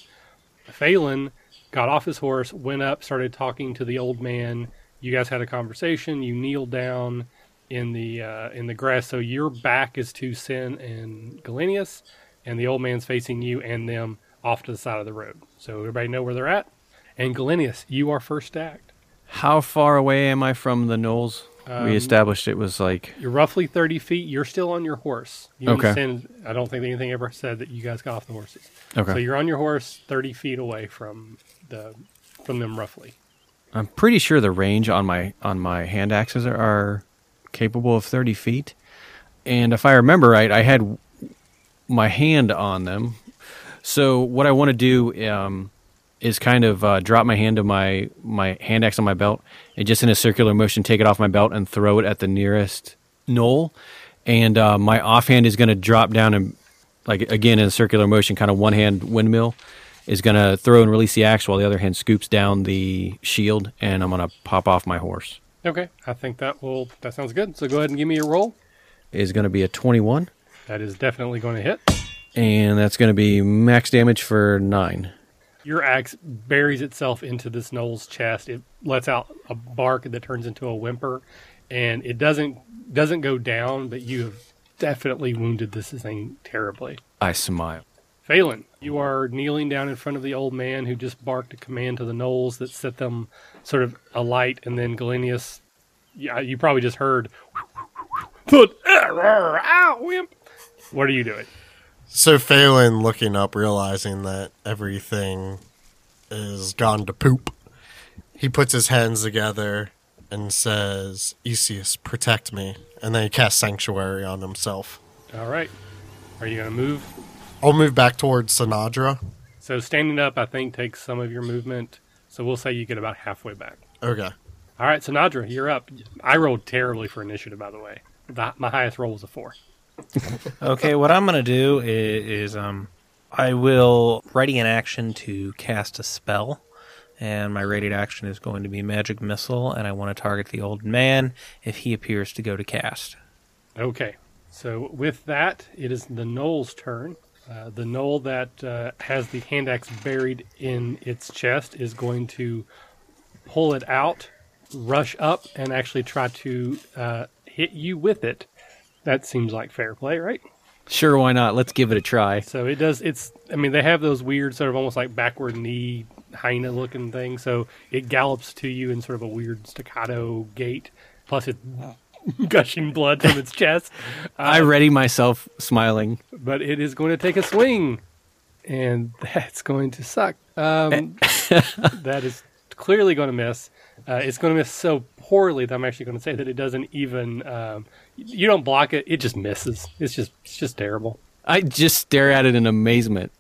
Phelan got off his horse, went up, started talking to the old man. You guys had a conversation. You kneeled down in the uh, in the grass. So your back is to Sin and Galenius, and the old man's facing you and them off to the side of the road. So everybody know where they're at. And Galenius, you are first stacked. How far away am I from the gnolls? Um, we established it was like You're roughly 30 feet. You're still on your horse. You Okay. understand? I don't think anything ever said that you guys got off the horses. okay. So you're on your horse 30 feet away from the from them roughly. I'm pretty sure the range on my on my hand axes are, are capable of 30 feet, and if I remember right, I had my hand on them. So what I want to do um, is kind of uh, drop my hand to my my hand axe on my belt, and just in a circular motion, take it off my belt and throw it at the nearest gnoll. And uh, my offhand is going to drop down and, like again in a circular motion, kind of one hand windmill, is going to throw and release the axe while the other hand scoops down the shield, and I'm going to pop off my horse. Okay, I think that will that sounds good. So go ahead and give me your roll. Is going to be a 21, That is definitely going to hit. and that's going to be max damage for nine. Your axe buries itself into this gnoll's chest. It lets out a bark that turns into a whimper, and it doesn't doesn't go down. But you have definitely wounded this thing terribly. I smile. Phelan, you are kneeling down in front of the old man who just barked a command to the gnolls that set them sort of alight, and then Galenius, yeah, you probably just heard, "Foot, ow, wimp." What are you doing? So Phelan, looking up, realizing that everything is gone to poop, he puts his hands together and says, "Esius, protect me." And then he casts sanctuary on himself. All right, are you going to move? I'll move back towards Sinadra. So standing up, I think, takes some of your movement. So we'll say you get about halfway back. Okay. All right, Sinadra, you're up. I rolled terribly for initiative, by the way. The, my highest roll was a four. Okay, what I'm gonna do is, is um, I will ready an action to cast a spell, and my readied action is going to be magic missile, and I want to target the old man if he appears to go to cast. Okay, so with that, it is the gnoll's turn. Uh, the gnoll that uh, has the hand axe buried in its chest is going to pull it out, rush up, and actually try to uh, hit you with it. That seems like fair play, right? Sure, why not? Let's give it a try. So it does. It's. I mean, they have those weird, sort of almost like backward knee hyena looking thing. So it gallops to you in sort of a weird staccato gait. Plus, it's gushing blood from its chest. I ready myself, smiling. But it is going to take a swing, and that's going to suck. Um, that is clearly going to miss. Uh, it's going to miss so poorly that I'm actually going to say that it doesn't even. Um, you don't block it; it just misses. It's just, it's just terrible. I just stare at it in amazement.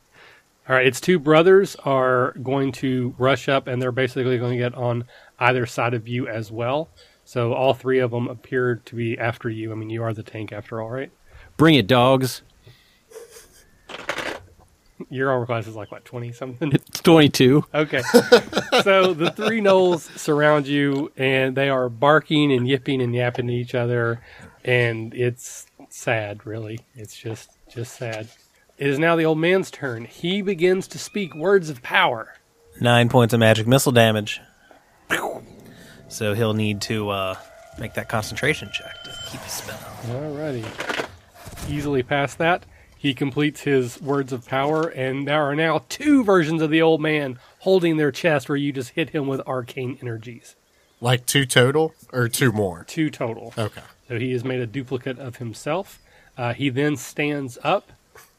All right, its two brothers are going to rush up, and they're basically going to get on either side of you as well. So all three of them appear to be after you. I mean, you are the tank after all, right? Bring it, dogs. Your armor class is like what twenty something. It's 22. Okay. so the three gnolls surround you, and they are barking and yipping and yapping to each other, and it's sad. Really, it's just just sad. It is now the old man's turn. He begins to speak words of power. Nine points of magic missile damage. So he'll need to uh, make that concentration check to keep his spell. Alrighty. Easily past that. He completes his words of power, and there are now two versions of the old man holding their chest where you just hit him with arcane energies. Like two total or two more? Two total. Okay. So he has made a duplicate of himself. Uh, he then stands up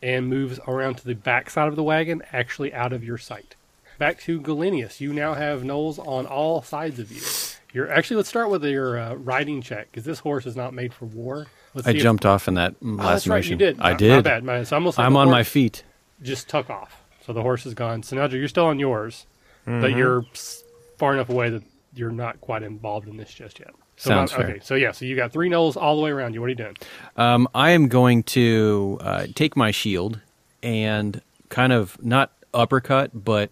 and moves around to the back side of the wagon, actually out of your sight. Back to Galenius. You now have gnolls on all sides of you. You're actually. Let's start with your uh, riding check because this horse is not made for war. Let's I see if- jumped off in that Oh, last that's right, you did. I did. My bad. My, it's almost like I'm on my feet. Just tuck off, so the horse is gone. So now you're still on yours, but Mm-hmm. you're far enough away that you're not quite involved in this just yet. So Sounds not- fair. Okay, so yeah, so you got three gnolls all the way around you. What are you doing? Um, I am going to uh, take my shield and kind of not uppercut, but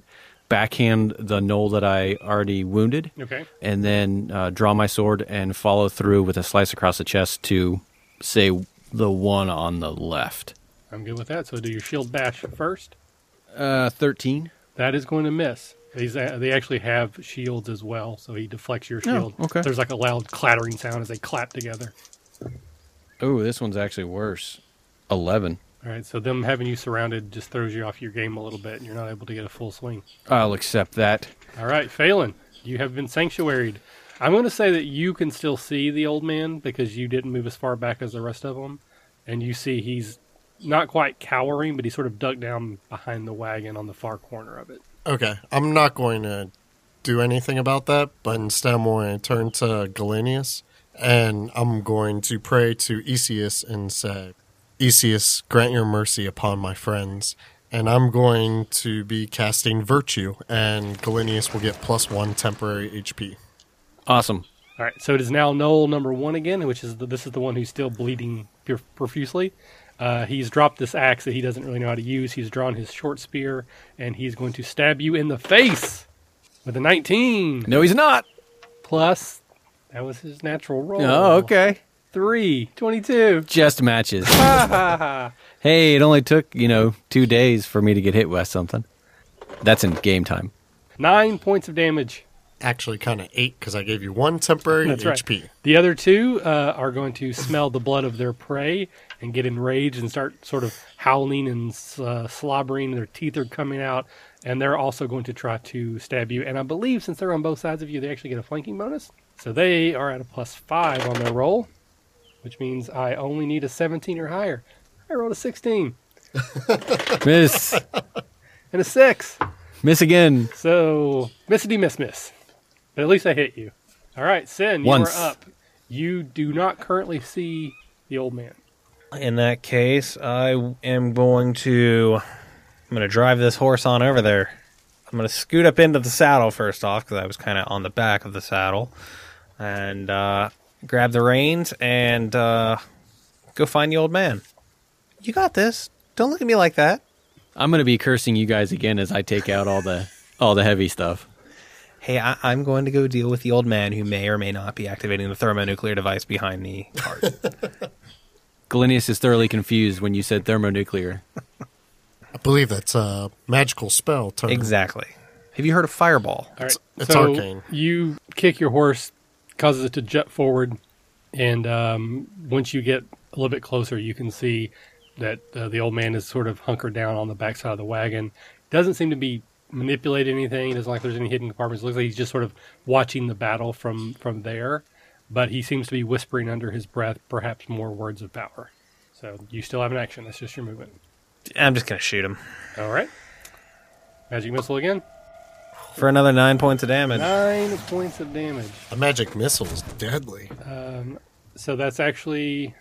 backhand the gnoll that I already wounded, Okay. and then uh, draw my sword and follow through with a slice across the chest to say the one on the left. I'm good with that. So do your shield bash first. Uh, thirteen. That is going to miss. These uh, they actually have shields as well, so he deflects your shield. okay. There's like a loud clattering sound as they clap together. Oh, this one's actually worse. Eleven. All right, so them having you surrounded just throws you off your game a little bit, and you're not able to get a full swing. I'll accept that. All right, Phelan, you have been sanctuaried. I'm going to say that you can still see the old man because you didn't move as far back as the rest of them, and you see he's not quite cowering, but he's sort of ducked down behind the wagon on the far corner of it. Okay. I'm not going to do anything about that, but instead I'm going to turn to Galenius and I'm going to pray to Esius and say, Esius, grant your mercy upon my friends. And I'm going to be casting Virtue, and Galenius will get plus one temporary HP. Awesome. All right, so it is now gnoll number one again, which is the, this is the one who's still bleeding pur- profusely. Uh, he's dropped this axe that he doesn't really know how to use. He's drawn his short spear, and he's going to stab you in the face with a 19 No, he's not. plus. That was his natural roll. Oh, okay. Three, 22. Just matches. hey, it only took, you know, two days for me to get hit with something. That's in game time. Nine points of damage. Actually, kind of eight because I gave you one temporary That's right. HP. The other two uh, are going to smell the blood of their prey and get enraged and start sort of howling and uh, slobbering. Their teeth are coming out, and they're also going to try to stab you. And I believe since they're on both sides of you, they actually get a flanking bonus. So they are at a plus five on their roll, which means I only need a 17 or higher. I rolled a 16 Miss. and a six. Miss again. So missity miss miss. But at least I hit you. All right, Sin, you Once. are up. You do not currently see the old man. In that case, I am going to. I'm going to drive this horse on over there. I'm going to scoot up into the saddle first off because I was kind of on the back of the saddle, and uh, grab the reins and uh, go find the old man. You got this. Don't look at me like that. I'm going to be cursing you guys again as I take out all the all the heavy stuff. Hey, I- I'm going to go deal with the old man who may or may not be activating the thermonuclear device behind the cart. Galenius is thoroughly confused when you said thermonuclear. I believe that's a magical spell term. exactly. Have you heard of Fireball? All right. it's so arcane. You kick your horse, causes it to jet forward, and um, once you get a little bit closer, you can see that uh, the old man is sort of hunkered down on the backside of the wagon. Doesn't seem to be manipulating anything. Doesn't look like there's any hidden compartments. Looks like he's just sort of watching the battle from from there. But he seems to be whispering under his breath, perhaps more words of power. So you still have an action. That's just your movement. I'm just going to shoot him All right. Magic missile again. for another nine points of damage. Nine points of damage. A magic missile is deadly. Um, so that's actually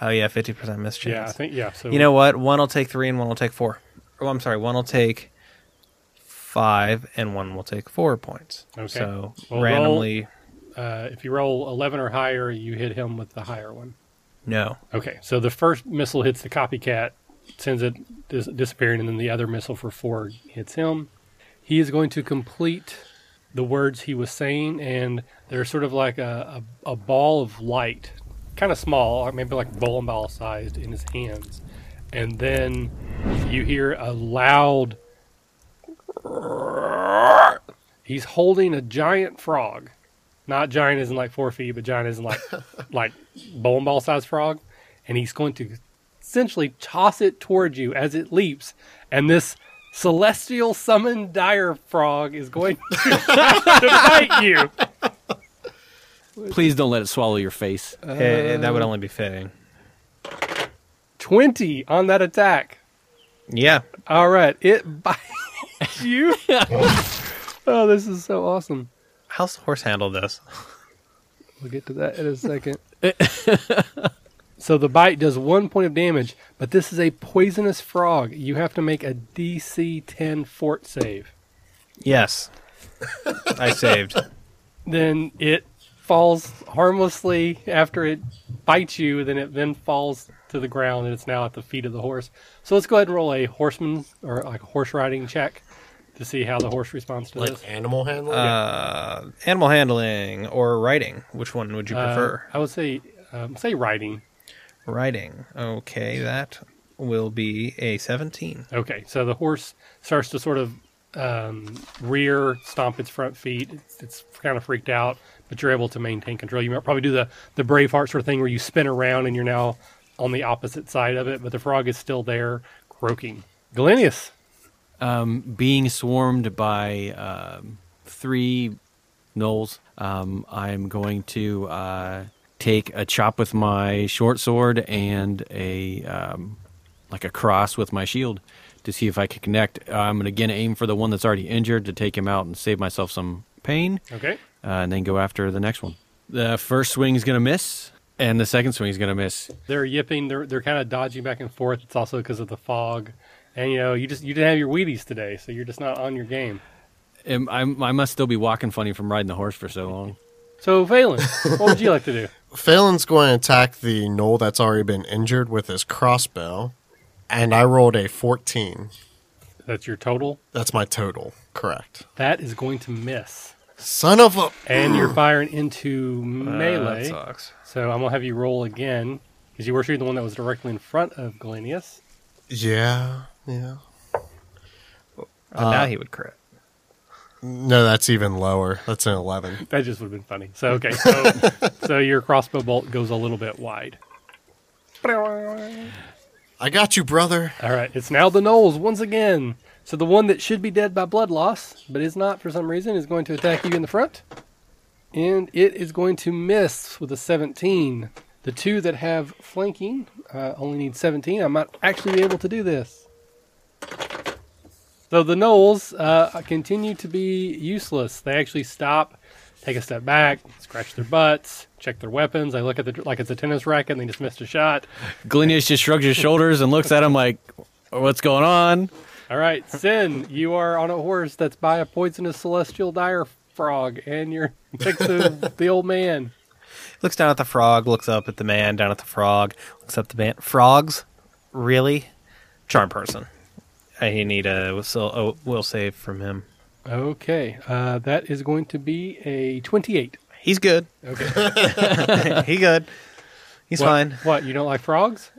Oh yeah, fifty percent miss chance. yeah, I think yeah. So You know what? One will take three and one will take four. Oh, I'm sorry. One will take five and one will take four points. Okay. So Well, randomly, uh, if you roll eleven or higher, you hit him with the higher one. no. Okay, so the first missile hits the copycat sends it dis- disappearing, and then the other missile for four hits him. He is going to complete the words he was saying, and they're sort of like a, a, a ball of light, kind of small, or maybe like bowling ball sized, in his hands. And then you hear a loud. He's holding a giant frog, not giant isn't like four feet, but giant as in like like bowling ball sized frog, and he's going to essentially toss it towards you as it leaps, and this celestial summoned dire frog is going to, to bite you. Please don't let it swallow your face. Eh, that would only be fitting. 20 on that attack. Yeah. All right, it bites you. oh, this is so awesome. How's the horse handle this? We'll get to that in a second. so the bite does one point of damage, but this is a poisonous frog. You have to make a DC 10 fort save. Yes. I saved. Then it falls harmlessly after it bites you. Then it then falls to the ground, and it's now at the feet of the horse. So let's go ahead and roll a horseman or like a horse riding check to see how the horse responds to Like this. animal handling. Uh, animal handling or riding? Which one would you Uh, prefer? I would say um, say riding. riding. Okay, that will be a 17. Okay, so the horse starts to sort of um, rear, stomp its front feet. It's, it's kind of freaked out, but you're able to maintain control. You might probably do the the Braveheart sort of thing where you spin around and you're now on the opposite side of it, but the frog is still there, croaking. Galenius. Um, being swarmed by um, three gnolls, um, I'm going to uh, take a chop with my short sword and a um, like a cross with my shield to see if I can connect. I'm going to again aim for the one that's already injured to take him out and save myself some pain, Okay. uh, and then go after the next one. The first swing is going to miss, and the second swing is going to miss. They're yipping. They're they're kind of dodging back and forth. It's also because of the fog, and you know you just you didn't have your Wheaties today, so you're just not on your game. Am- I'm, I must still be walking funny from riding the horse for so long. So Valen, what would you like to do? Phelan's going to attack the gnoll that's already been injured with his crossbow, and I rolled a 14. That's your total. That's my total. Correct. That is going to miss. Son of a. and you're firing into Uh, melee. that sucks. so I'm gonna have you roll again because you were shooting the one that was directly in front of Galenius. Yeah, yeah. Uh, now he would crit. No, that's even lower. That's an 11. That just would have been funny. So okay, so so your crossbow bolt goes a little bit wide. I got you, brother. All right. it's now the gnolls once again. So the one that should be dead by blood loss, but is not for some reason, is going to attack you in the front, and it is going to miss with a 17. The two that have flanking uh, only need 17. I might actually be able to do this. So the gnolls uh, continue to be useless. They actually stop, take a step back, scratch their butts, check their weapons. They look at the like it's a tennis racket and they just missed a shot. Glenius just shrugs his shoulders and looks at him like, "What's going on?" All right, Sin, you are on a horse that's by a poisonous celestial dire frog, and you're next to the old man. Looks down at the frog, looks up at the man, down at the frog, looks up the man. Frogs? Really? Charm person. I need a will, a will save from him. Okay, uh, that is going to be a 28. He's good. Okay. he good. He's what, fine. What, you don't like frogs?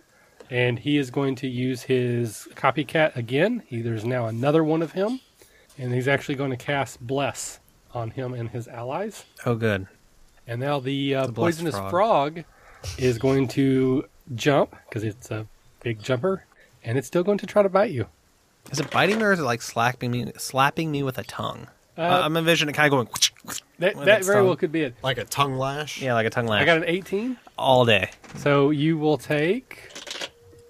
And he is going to use his copycat again. He, there's now another one of him. And he's actually going to cast Bless on him and his allies. Oh, good. And now the, uh, poisonous frog. frog. is going to jump because it's a big jumper. And it's still going to try to bite you. Is it biting me or is it like slapping me, slapping me with a tongue? Uh, I'm envisioning it kind of going. That, with that its very tongue. well could be it. Like a tongue lash. Yeah, like a tongue lash. I got an 18. all day. So you will take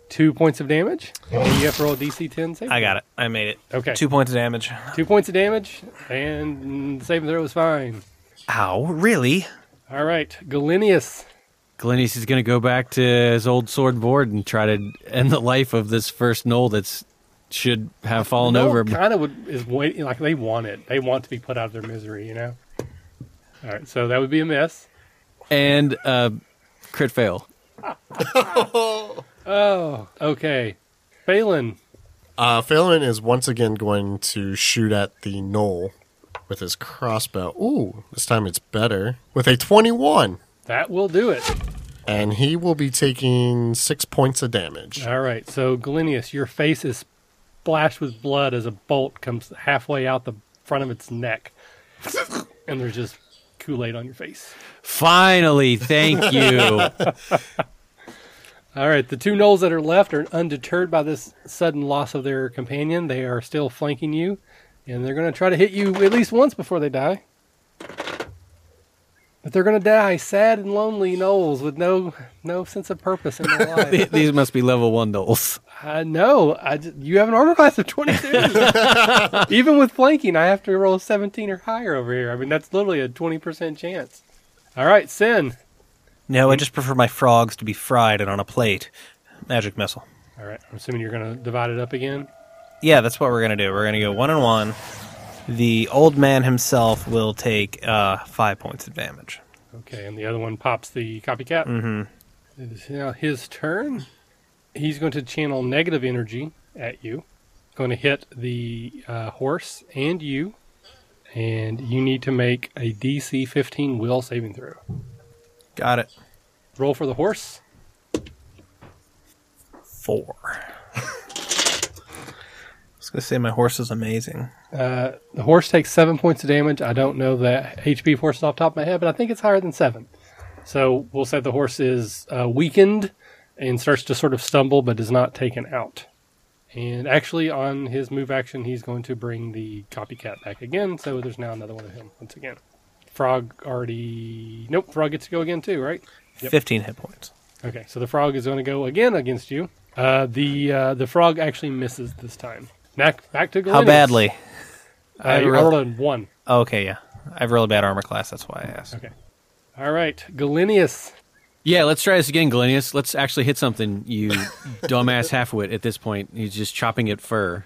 two points of damage. And you have to roll a DC 10 save. I got it. I made it. Okay. Two points of damage. Two points of damage, and the saving throw is fine. Ow, really? All right, Galenius. Glenius is going to go back to his old sword board and try to end the life of this first gnoll that's should have fallen over. Kind of would, is waiting like they want it. They want to be put out of their misery, you know. All right, so that would be a miss. and uh, crit fail. Oh, okay. Phelan. Uh, Phelan is once again going to shoot at the gnoll with his crossbow. Ooh, this time it's better. With a 21. That will do it. And he will be taking six points of damage. All right. So, Galenius, your face is splashed with blood as a bolt comes halfway out the front of its neck. and there's just Kool Aid on your face. Finally, thank you. All right. The two gnolls that are left are undeterred by this sudden loss of their companion. They are still flanking you, and they're going to try to hit you at least once before they die. But they're going to die sad and lonely gnolls with no no sense of purpose in their life. These must be level one dolls. Uh, I know. I j- you have an armor class of 22. Even with flanking, I have to roll 17 or higher over here. I mean, that's literally a 20% chance. All right, Sin. No, I just prefer my frogs to be fried and on a plate. Magic missile. All right, I'm assuming you're going to divide it up again. Yeah, that's what we're gonna do. We're gonna go one and one. The old man himself will take uh, five points of damage. Okay, and the other one pops the copycat. Mm-hmm. It is now his turn. He's going to channel negative energy at you. Going to hit the uh, horse and you. And you need to make a DC 15 will saving throw. Got it. Roll for the horse. Four. Gonna say my horse is amazing. Uh, the horse takes seven points of damage. I don't know the HP horse off the top of my head, but I think it's higher than seven. So we'll say the horse is uh, weakened and starts to sort of stumble, but is not taken out. And actually, on his move action, he's going to bring the copycat back again. So there's now another one of him once again. Frog already. Nope, Frog gets to go again too, right? Yep. Fifteen hit points. Okay, so the frog is going to go again against you. Uh, the uh, the frog actually misses this time. Back back to How Galenius. badly? Uh, you roll- rolled a one. Okay, yeah. I have really bad armor class. That's why I asked. Okay. All right, Galenius. Yeah, let's try this again, Galenius. Let's actually hit something, you dumbass halfwit at this point. He's just chopping at fur.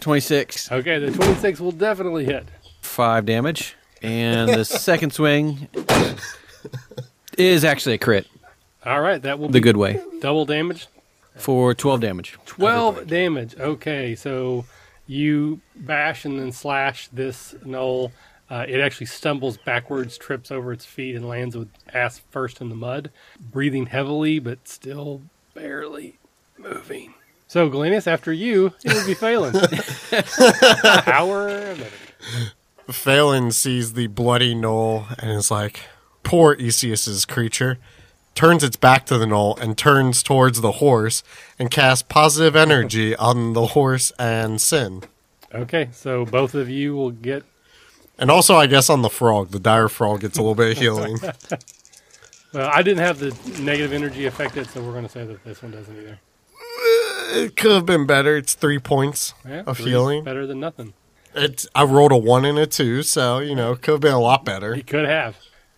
26, Okay, the 26 will definitely hit. 5 damage. And the second swing is actually a crit, All right, that will the be good way, double damage. For 12 damage. 12 damage. Okay, so you bash and then slash this gnoll. Uh, it actually stumbles backwards, trips over its feet, and lands with ass first in the mud, breathing heavily but still barely moving. So, Galenius, after you, it would be Phelan. Power of editing. Phelan sees the bloody gnoll and is like, poor Esius's creature. Turns its back to the gnoll and turns towards the horse and casts positive energy on the horse and Sin. Okay, so both of you will get And also, I guess, on the frog. The dire frog gets a little bit of healing. Well, I didn't have the negative energy affected, so we're going to say that this one doesn't either. Uh, it could have been better. It's three points Yeah, of healing. better than nothing. It's, I rolled a one and a two, so, you know, it could have been a lot better. He could have.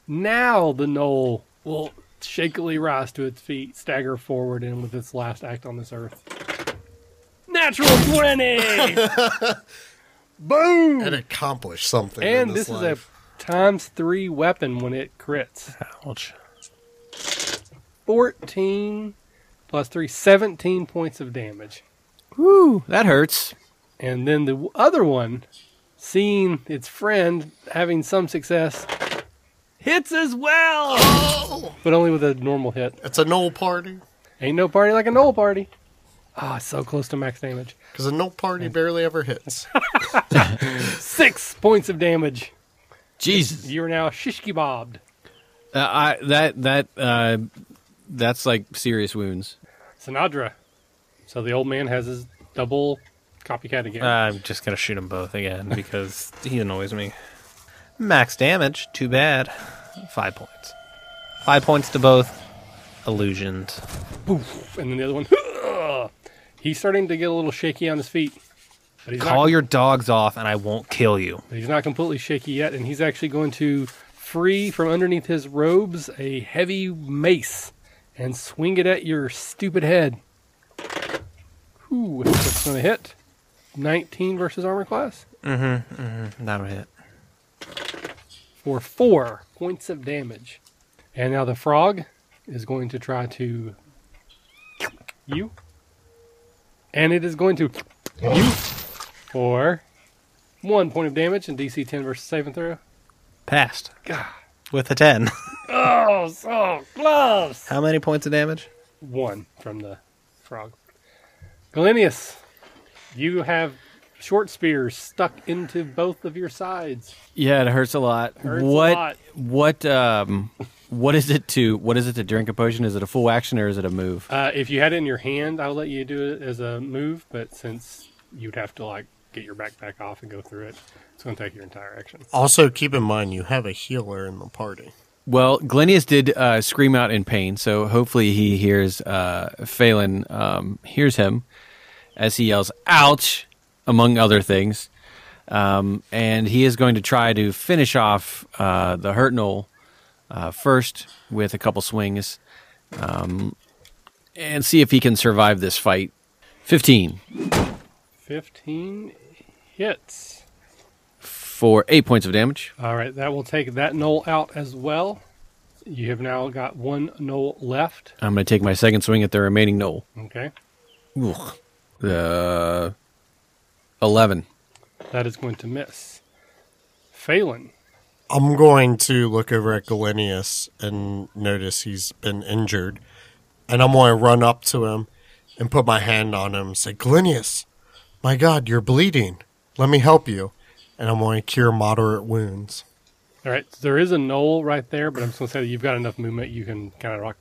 Now the gnoll will shakily rise to its feet, stagger forward, and with its last act on this earth. Natural twenty, boom! And accomplish something. in And this is a times three weapon when it crits. Ouch. 14 plus 3, 17 points of damage. Woo, that hurts. And then the other one, seeing its friend having some success, hits as well, Oh! but only with a normal hit. It's a gnoll party. Ain't no party like a gnoll party. Ah, it's so close to max damage. Because a gnoll party barely ever hits. Six points of damage. Jesus. You're now shishki bobbed. Uh, I, that, that, uh, that's like serious wounds. Sinadra. So the old man has his double copycat again. I'm just gonna shoot them both again because he annoys me. Max damage. Too bad. Five points. Five points to both. Illusions. Poof. And then the other one. He's starting to get a little shaky on his feet. But he's Call not, your dogs off, and I won't kill you. he's not completely shaky yet, and he's actually going to free from underneath his robes a heavy mace and swing it at your stupid head. Ooh, that's going to hit. 19 versus armor class Mm-hmm. That'll hit. For four points of damage. And now the frog is going to try to you. and it is going to you for one point of damage in DC 10 versus save and throw. Passed. With a 10. Oh, so close! How many points of damage? One from the frog. Galenius, you have short spears stuck into both of your sides. Yeah, it hurts a lot. Hurts a what lot. what um what is it to what is it to drink a potion? Is it a full action or is it a move? Uh, if you had it in your hand, I'll let you do it as a move, but since you'd have to like get your backpack off and go through it, it's going to take your entire action. Also, keep in mind you have a healer in the party. Well, Glenius did uh, scream out in pain, so hopefully he hears uh, Phelan um, hears him as he yells "ouch," among other things, um, and he is going to try to finish off uh, the hurt gnoll uh, first with a couple swings, um, and see if he can survive this fight. Fifteen 15 hits. for eight points of damage. All right, that will take that gnoll out as well. You have now got one gnoll left. I'm going to take my second swing at the remaining gnoll. Okay. Ugh. Uh, Eleven. That is going to miss. Phelan. I'm going to look over at Galenius and notice he's been injured. And I'm going to run up to him and put my hand on him and say, Galenius, my God, you're bleeding. Let me help you. And I'm going to cure moderate wounds. All right, so there is a gnoll right there, but I'm just going to say that you've got enough movement you can kind of like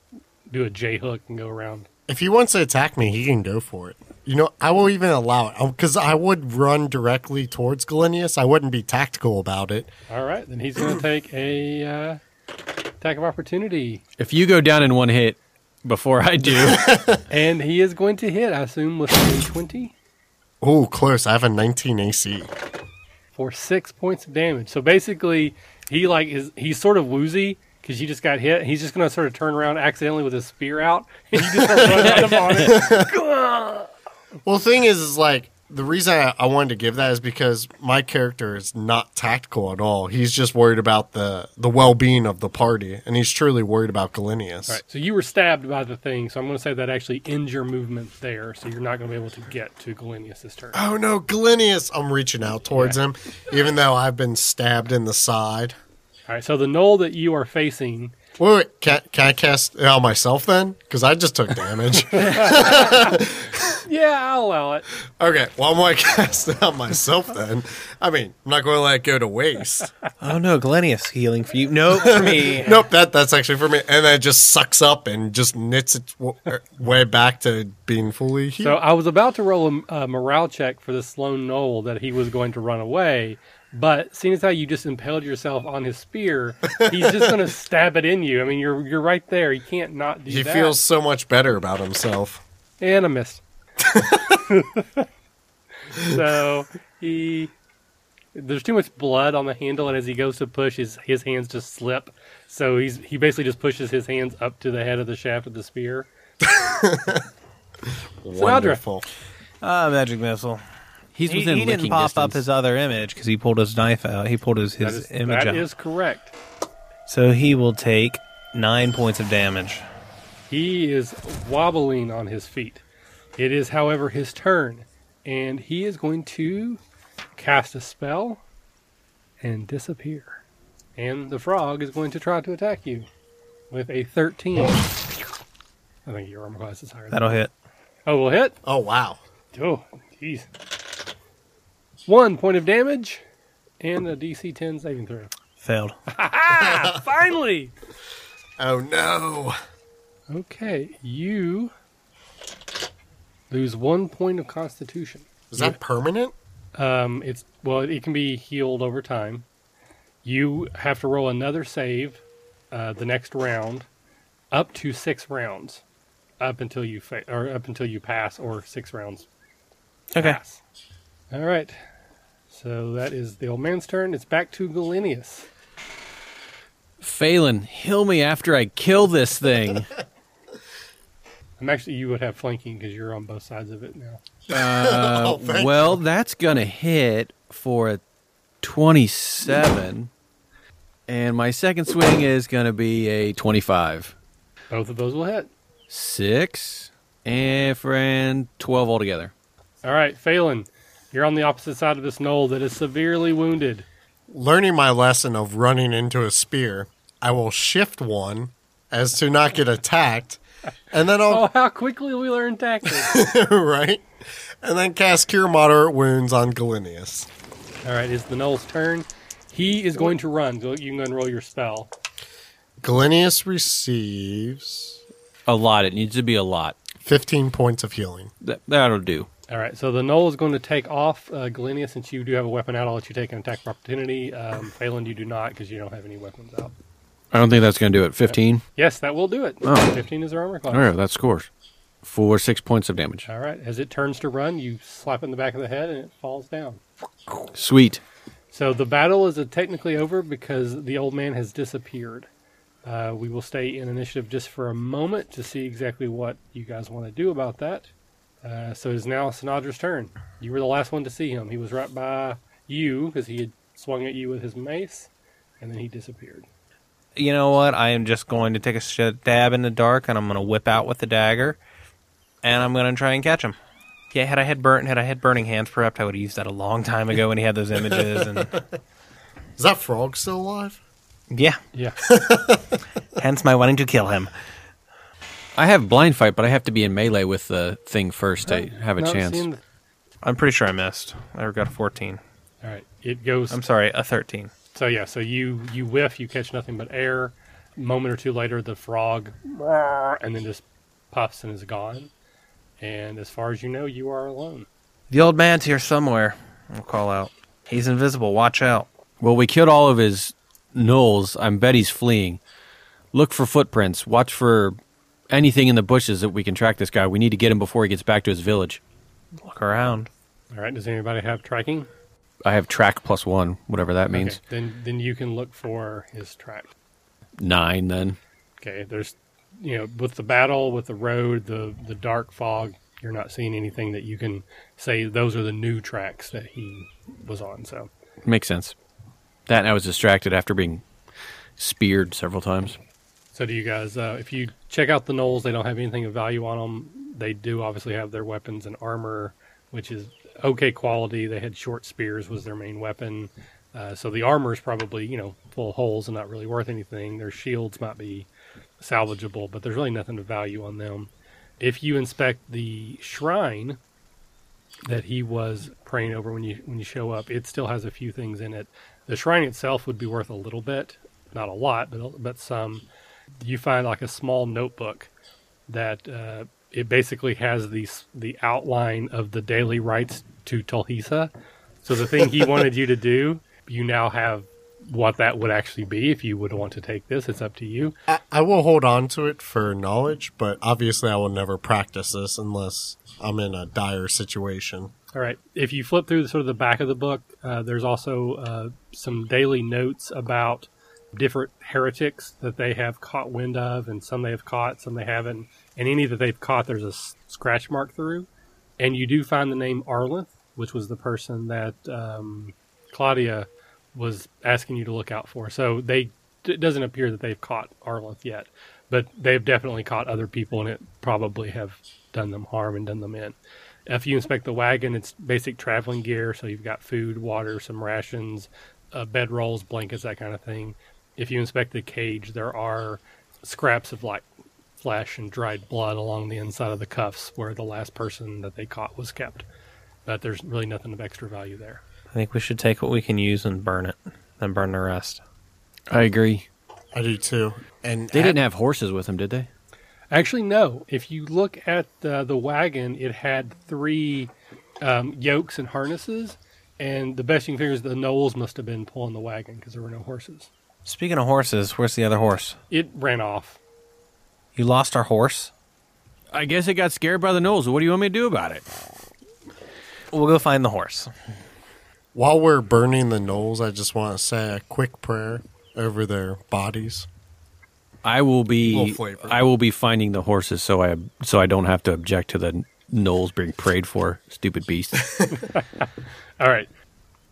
do a J hook and go around. If he wants to attack me, he can go for it. You know, I will even allow it because I would run directly towards Galenius. I wouldn't be tactical about it. All right, then he's going to take a uh, attack of opportunity, If you go down in one hit before I do, and he is going to hit. I assume with a 20 Oh, close. I have a 19 AC. for six points of damage. So basically, he like is he's sort of woozy because you just got hit. He's just going to sort of turn around accidentally with his spear out, and you just start running at him on it. Well, the thing is, is like the reason I, I wanted to give that is because my character is not tactical at all. He's just worried about the the well being of the party, and he's truly worried about Galenius. All right, so you were stabbed by the thing, so I'm going to say that actually ends your movement there, so you're not going to be able to get to Galenius' turn. Oh no, Galenius! I'm reaching out towards him, even though I've been stabbed in the side. All right, so the gnoll that you are facing, Wait, wait can, can I cast it on myself then? Because I just took damage. yeah, I'll allow it. okay, well, I'm going to cast it on myself then. I mean, I'm not going to let it go to waste. Oh no, Galenius healing for you. Nope, for me. nope, that that's actually for me. And then it just sucks up and just knits its w- er, way back to being fully healed. So I was about to roll a, a morale check for this lone gnoll that he was going to run away, but seeing as how you just impaled yourself on his spear, he's just going to stab it in you. I mean, you're you're right there. He can't not do that. he that. feels so much better about himself. and I missed. so he there's too much blood on the handle, and as he goes to push, his his hands just slip. So he's he basically just pushes his hands up to the head of the shaft of the spear. Wonderful. Ah, magic missile. He's He, within he didn't licking pop up his other image because he pulled his knife out. He pulled his, his is, image that out. is correct. So he will take nine points of damage. He is wobbling on his feet. It is, however, his turn, and he is going to cast a spell and disappear. And the frog is going to try to attack you with a 13. I think your armor class is higher. That'll hit. oh, will hit. Oh wow. Oh, jeez. One point of damage and a DC 10 saving throw. Failed. Finally! Oh no. Okay, you lose one point of constitution. Is that permanent? Um, it's well, it can be healed over time. You have to roll another save uh, the next round, up to six rounds, up until you fa- or up until you pass, or six rounds Okay. pass. All right. So that is the old man's turn. It's back to Galenius. Phelan, heal me after I kill this thing. I'm actually you would have flanking because you're on both sides of it now. Uh, Oh, thank well, that's gonna hit for a twenty-seven, and my second swing is gonna be a twenty-five. Both of those will hit. Six and friend twelve altogether. All right, Phelan, you're on the opposite side of this gnoll that is severely wounded. Learning my lesson of running into a spear, I will shift one as to not get attacked, and then Oh, I'll Oh, how quickly we learn tactics. right, and then cast Cure Moderate Wounds on Galenius. All right, it's the gnoll's turn. He is going to run. So you can go and roll your spell. Galenius receives A lot. It needs to be a lot. 15 points of healing. That, that'll do. All right, so the gnoll is going to take off uh, Galenius since you do have a weapon out. I'll let you take an attack of opportunity. Um, Phelan, you do not because you don't have any weapons out. I don't think that's going to do it. 15? Yes, that will do it. Oh. 15 is their armor class. All right, that scores. For six points of damage. All right, as it turns to run, you slap it in the back of the head and it falls down. Sweet. So the battle is uh, technically over because the old man has disappeared. Uh, we will stay in initiative just for a moment to see exactly what you guys want to do about that. Uh, so it is now Sinadra's turn. You were the last one to see him. He was right by you because he had swung at you with his mace, and then he disappeared. You know what? I am just going to take a stab in the dark, and I'm going to whip out with the dagger, and I'm going to try and catch him. Yeah, had I had burnt, had I had burning hands, perhaps I would have used that a long time ago when he had those images. And Is that frog still alive? yeah, Yeah. hence my wanting to kill him. I have blind fight, but I have to be in melee with the thing first to have a Not chance. seeing the- I'm pretty sure I missed. I got a 14. all right, it goes. I'm sorry, a 13. So yeah, so you you whiff, you catch nothing but air. A moment or two later, the frog, and then just puffs and is gone. And as far as you know, you are alone. The old man's here somewhere. I'll call out. He's invisible. Watch out. Well, we killed all of his gnolls. I bet he's fleeing. Look for footprints. Watch for anything in the bushes that we can track this guy. We need to get him before he gets back to his village. Look around. All right. Does anybody have tracking? I have track plus one, whatever that means. Okay, then then you can look for his track. Nine, then. Okay. There's, you know, with the battle, with the road, the the dark fog, you're not seeing anything that you can say those are the new tracks that he was on. So Makes sense. That and I was distracted after being speared several times. So do you guys? Uh, if you check out the gnolls, they don't have anything of value on them. They do obviously have their weapons and armor, which is okay quality. They had short spears was their main weapon, uh, so the armor is probably you know full of holes and not really worth anything. Their shields might be salvageable, but there's really nothing of value on them. If you inspect the shrine that he was praying over when you when you show up, it still has a few things in it. The shrine itself would be worth a little bit, not a lot, but but some. You find like a small notebook that uh, it basically has the the outline of the daily rites to Tolhisa. So the thing he wanted you to do, you now have what that would actually be if you would want to take this. It's up to you. I, I will hold on to it for knowledge, but obviously I will never practice this unless I'm in a dire situation. All right. If you flip through the, sort of the back of the book, uh, there's also uh, some daily notes about different heretics that they have caught wind of, and some they have caught, some they haven't. And any that they've caught, there's a scratch mark through. And you do find the name Arlenth, which was the person that um, Claudia was asking you to look out for. So they it doesn't appear that they've caught Arlenth yet, but they've definitely caught other people, and it probably have done them harm and done them in. If you inspect the wagon, it's basic traveling gear. So you've got food, water, some rations, uh, bed rolls, blankets, that kind of thing. If you inspect the cage, there are scraps of like flesh and dried blood along the inside of the cuffs where the last person that they caught was kept. But there's really nothing of extra value there. I think we should take what we can use and burn it, then burn the rest. I agree. I do too. And They didn't have horses with them, did they? Actually, no. If you look at uh, the wagon, it had three um, yokes and harnesses, and the best you can figure is the gnolls must have been pulling the wagon because there were no horses. Speaking of horses, where's the other horse? It ran off. You lost our horse? I guess it got scared by the nose. What do you want me to do about it? We'll go find the horse. While we're burning the gnolls, I just want to say a quick prayer over their bodies. I will be I will be finding the horses so I so I don't have to object to the gnolls being prayed for. Stupid beast. All right.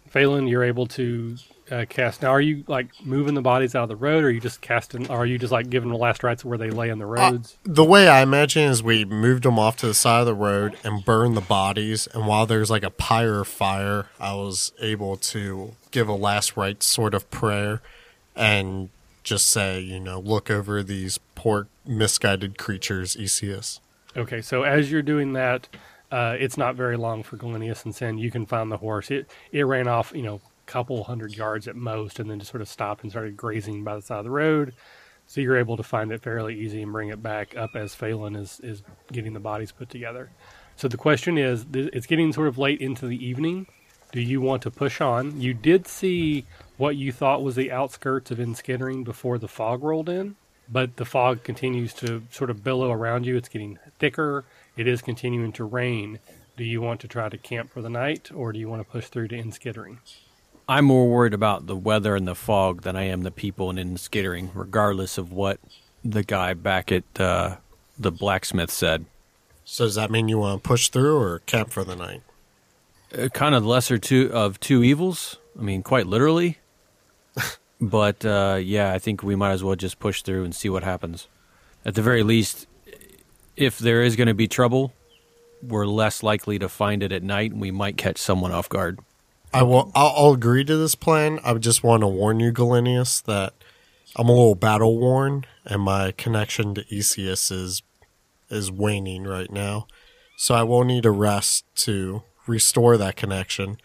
Phelan, you're able to uh, cast. Now, are you like moving the bodies out of the road, or are you just casting? Or are you just like giving the last rites where they lay in the roads? The way I imagine is we moved them off to the side of the road and burned the bodies. And while there's like a pyre fire, I was able to give a last rite sort of prayer and just say, you know, look over these poor misguided creatures, Esius. okay, so as you're doing that, uh, it's not very long for Galenius and Sin. You can find the horse. It it ran off, you know, couple hundred yards at most, and then just sort of stopped and started grazing by the side of the road. So you're able to find it fairly easy and bring it back up as Phelan is is getting the bodies put together. So the question is, it's getting sort of late into the evening. Do you want to push on? You did see what you thought was the outskirts of Enskittering before the fog rolled in, but the fog continues to sort of billow around you. It's getting thicker. It is continuing to rain. Do you want to try to camp for the night, or do you want to push through to Enskittering? I'm more worried about the weather and the fog than I am the people in, Enskittering, regardless of what the guy back at uh, the blacksmith said. So does that mean you want to push through or camp for the night? Uh, kind of lesser two of two evils. I mean, quite literally. but uh, yeah, I think we might as well just push through and see what happens. At the very least, if there is going to be trouble, we're less likely to find it at night, and we might catch someone off guard. I will. I'll, I'll agree to this plan. I just want to warn you, Galenius, that I'm a little battle worn, and my connection to Esius is is waning right now. So I will need a rest to restore that connection.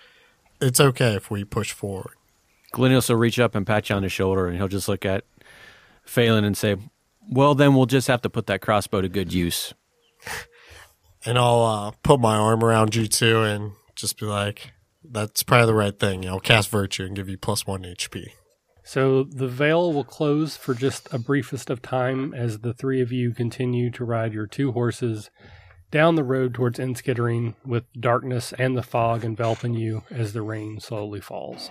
It's okay if we push forward. Galenius will reach up and pat you on the shoulder, and he'll just look at Phelan and say, "Well, then we'll just have to put that crossbow to good use." And I'll uh, put my arm around you too, and just be like, "That's probably the right thing." I'll cast virtue and give you plus one HP. So the veil will close for just a briefest of time as the three of you continue to ride your two horses down the road towards Enskittering with darkness and the fog enveloping you as the rain slowly falls.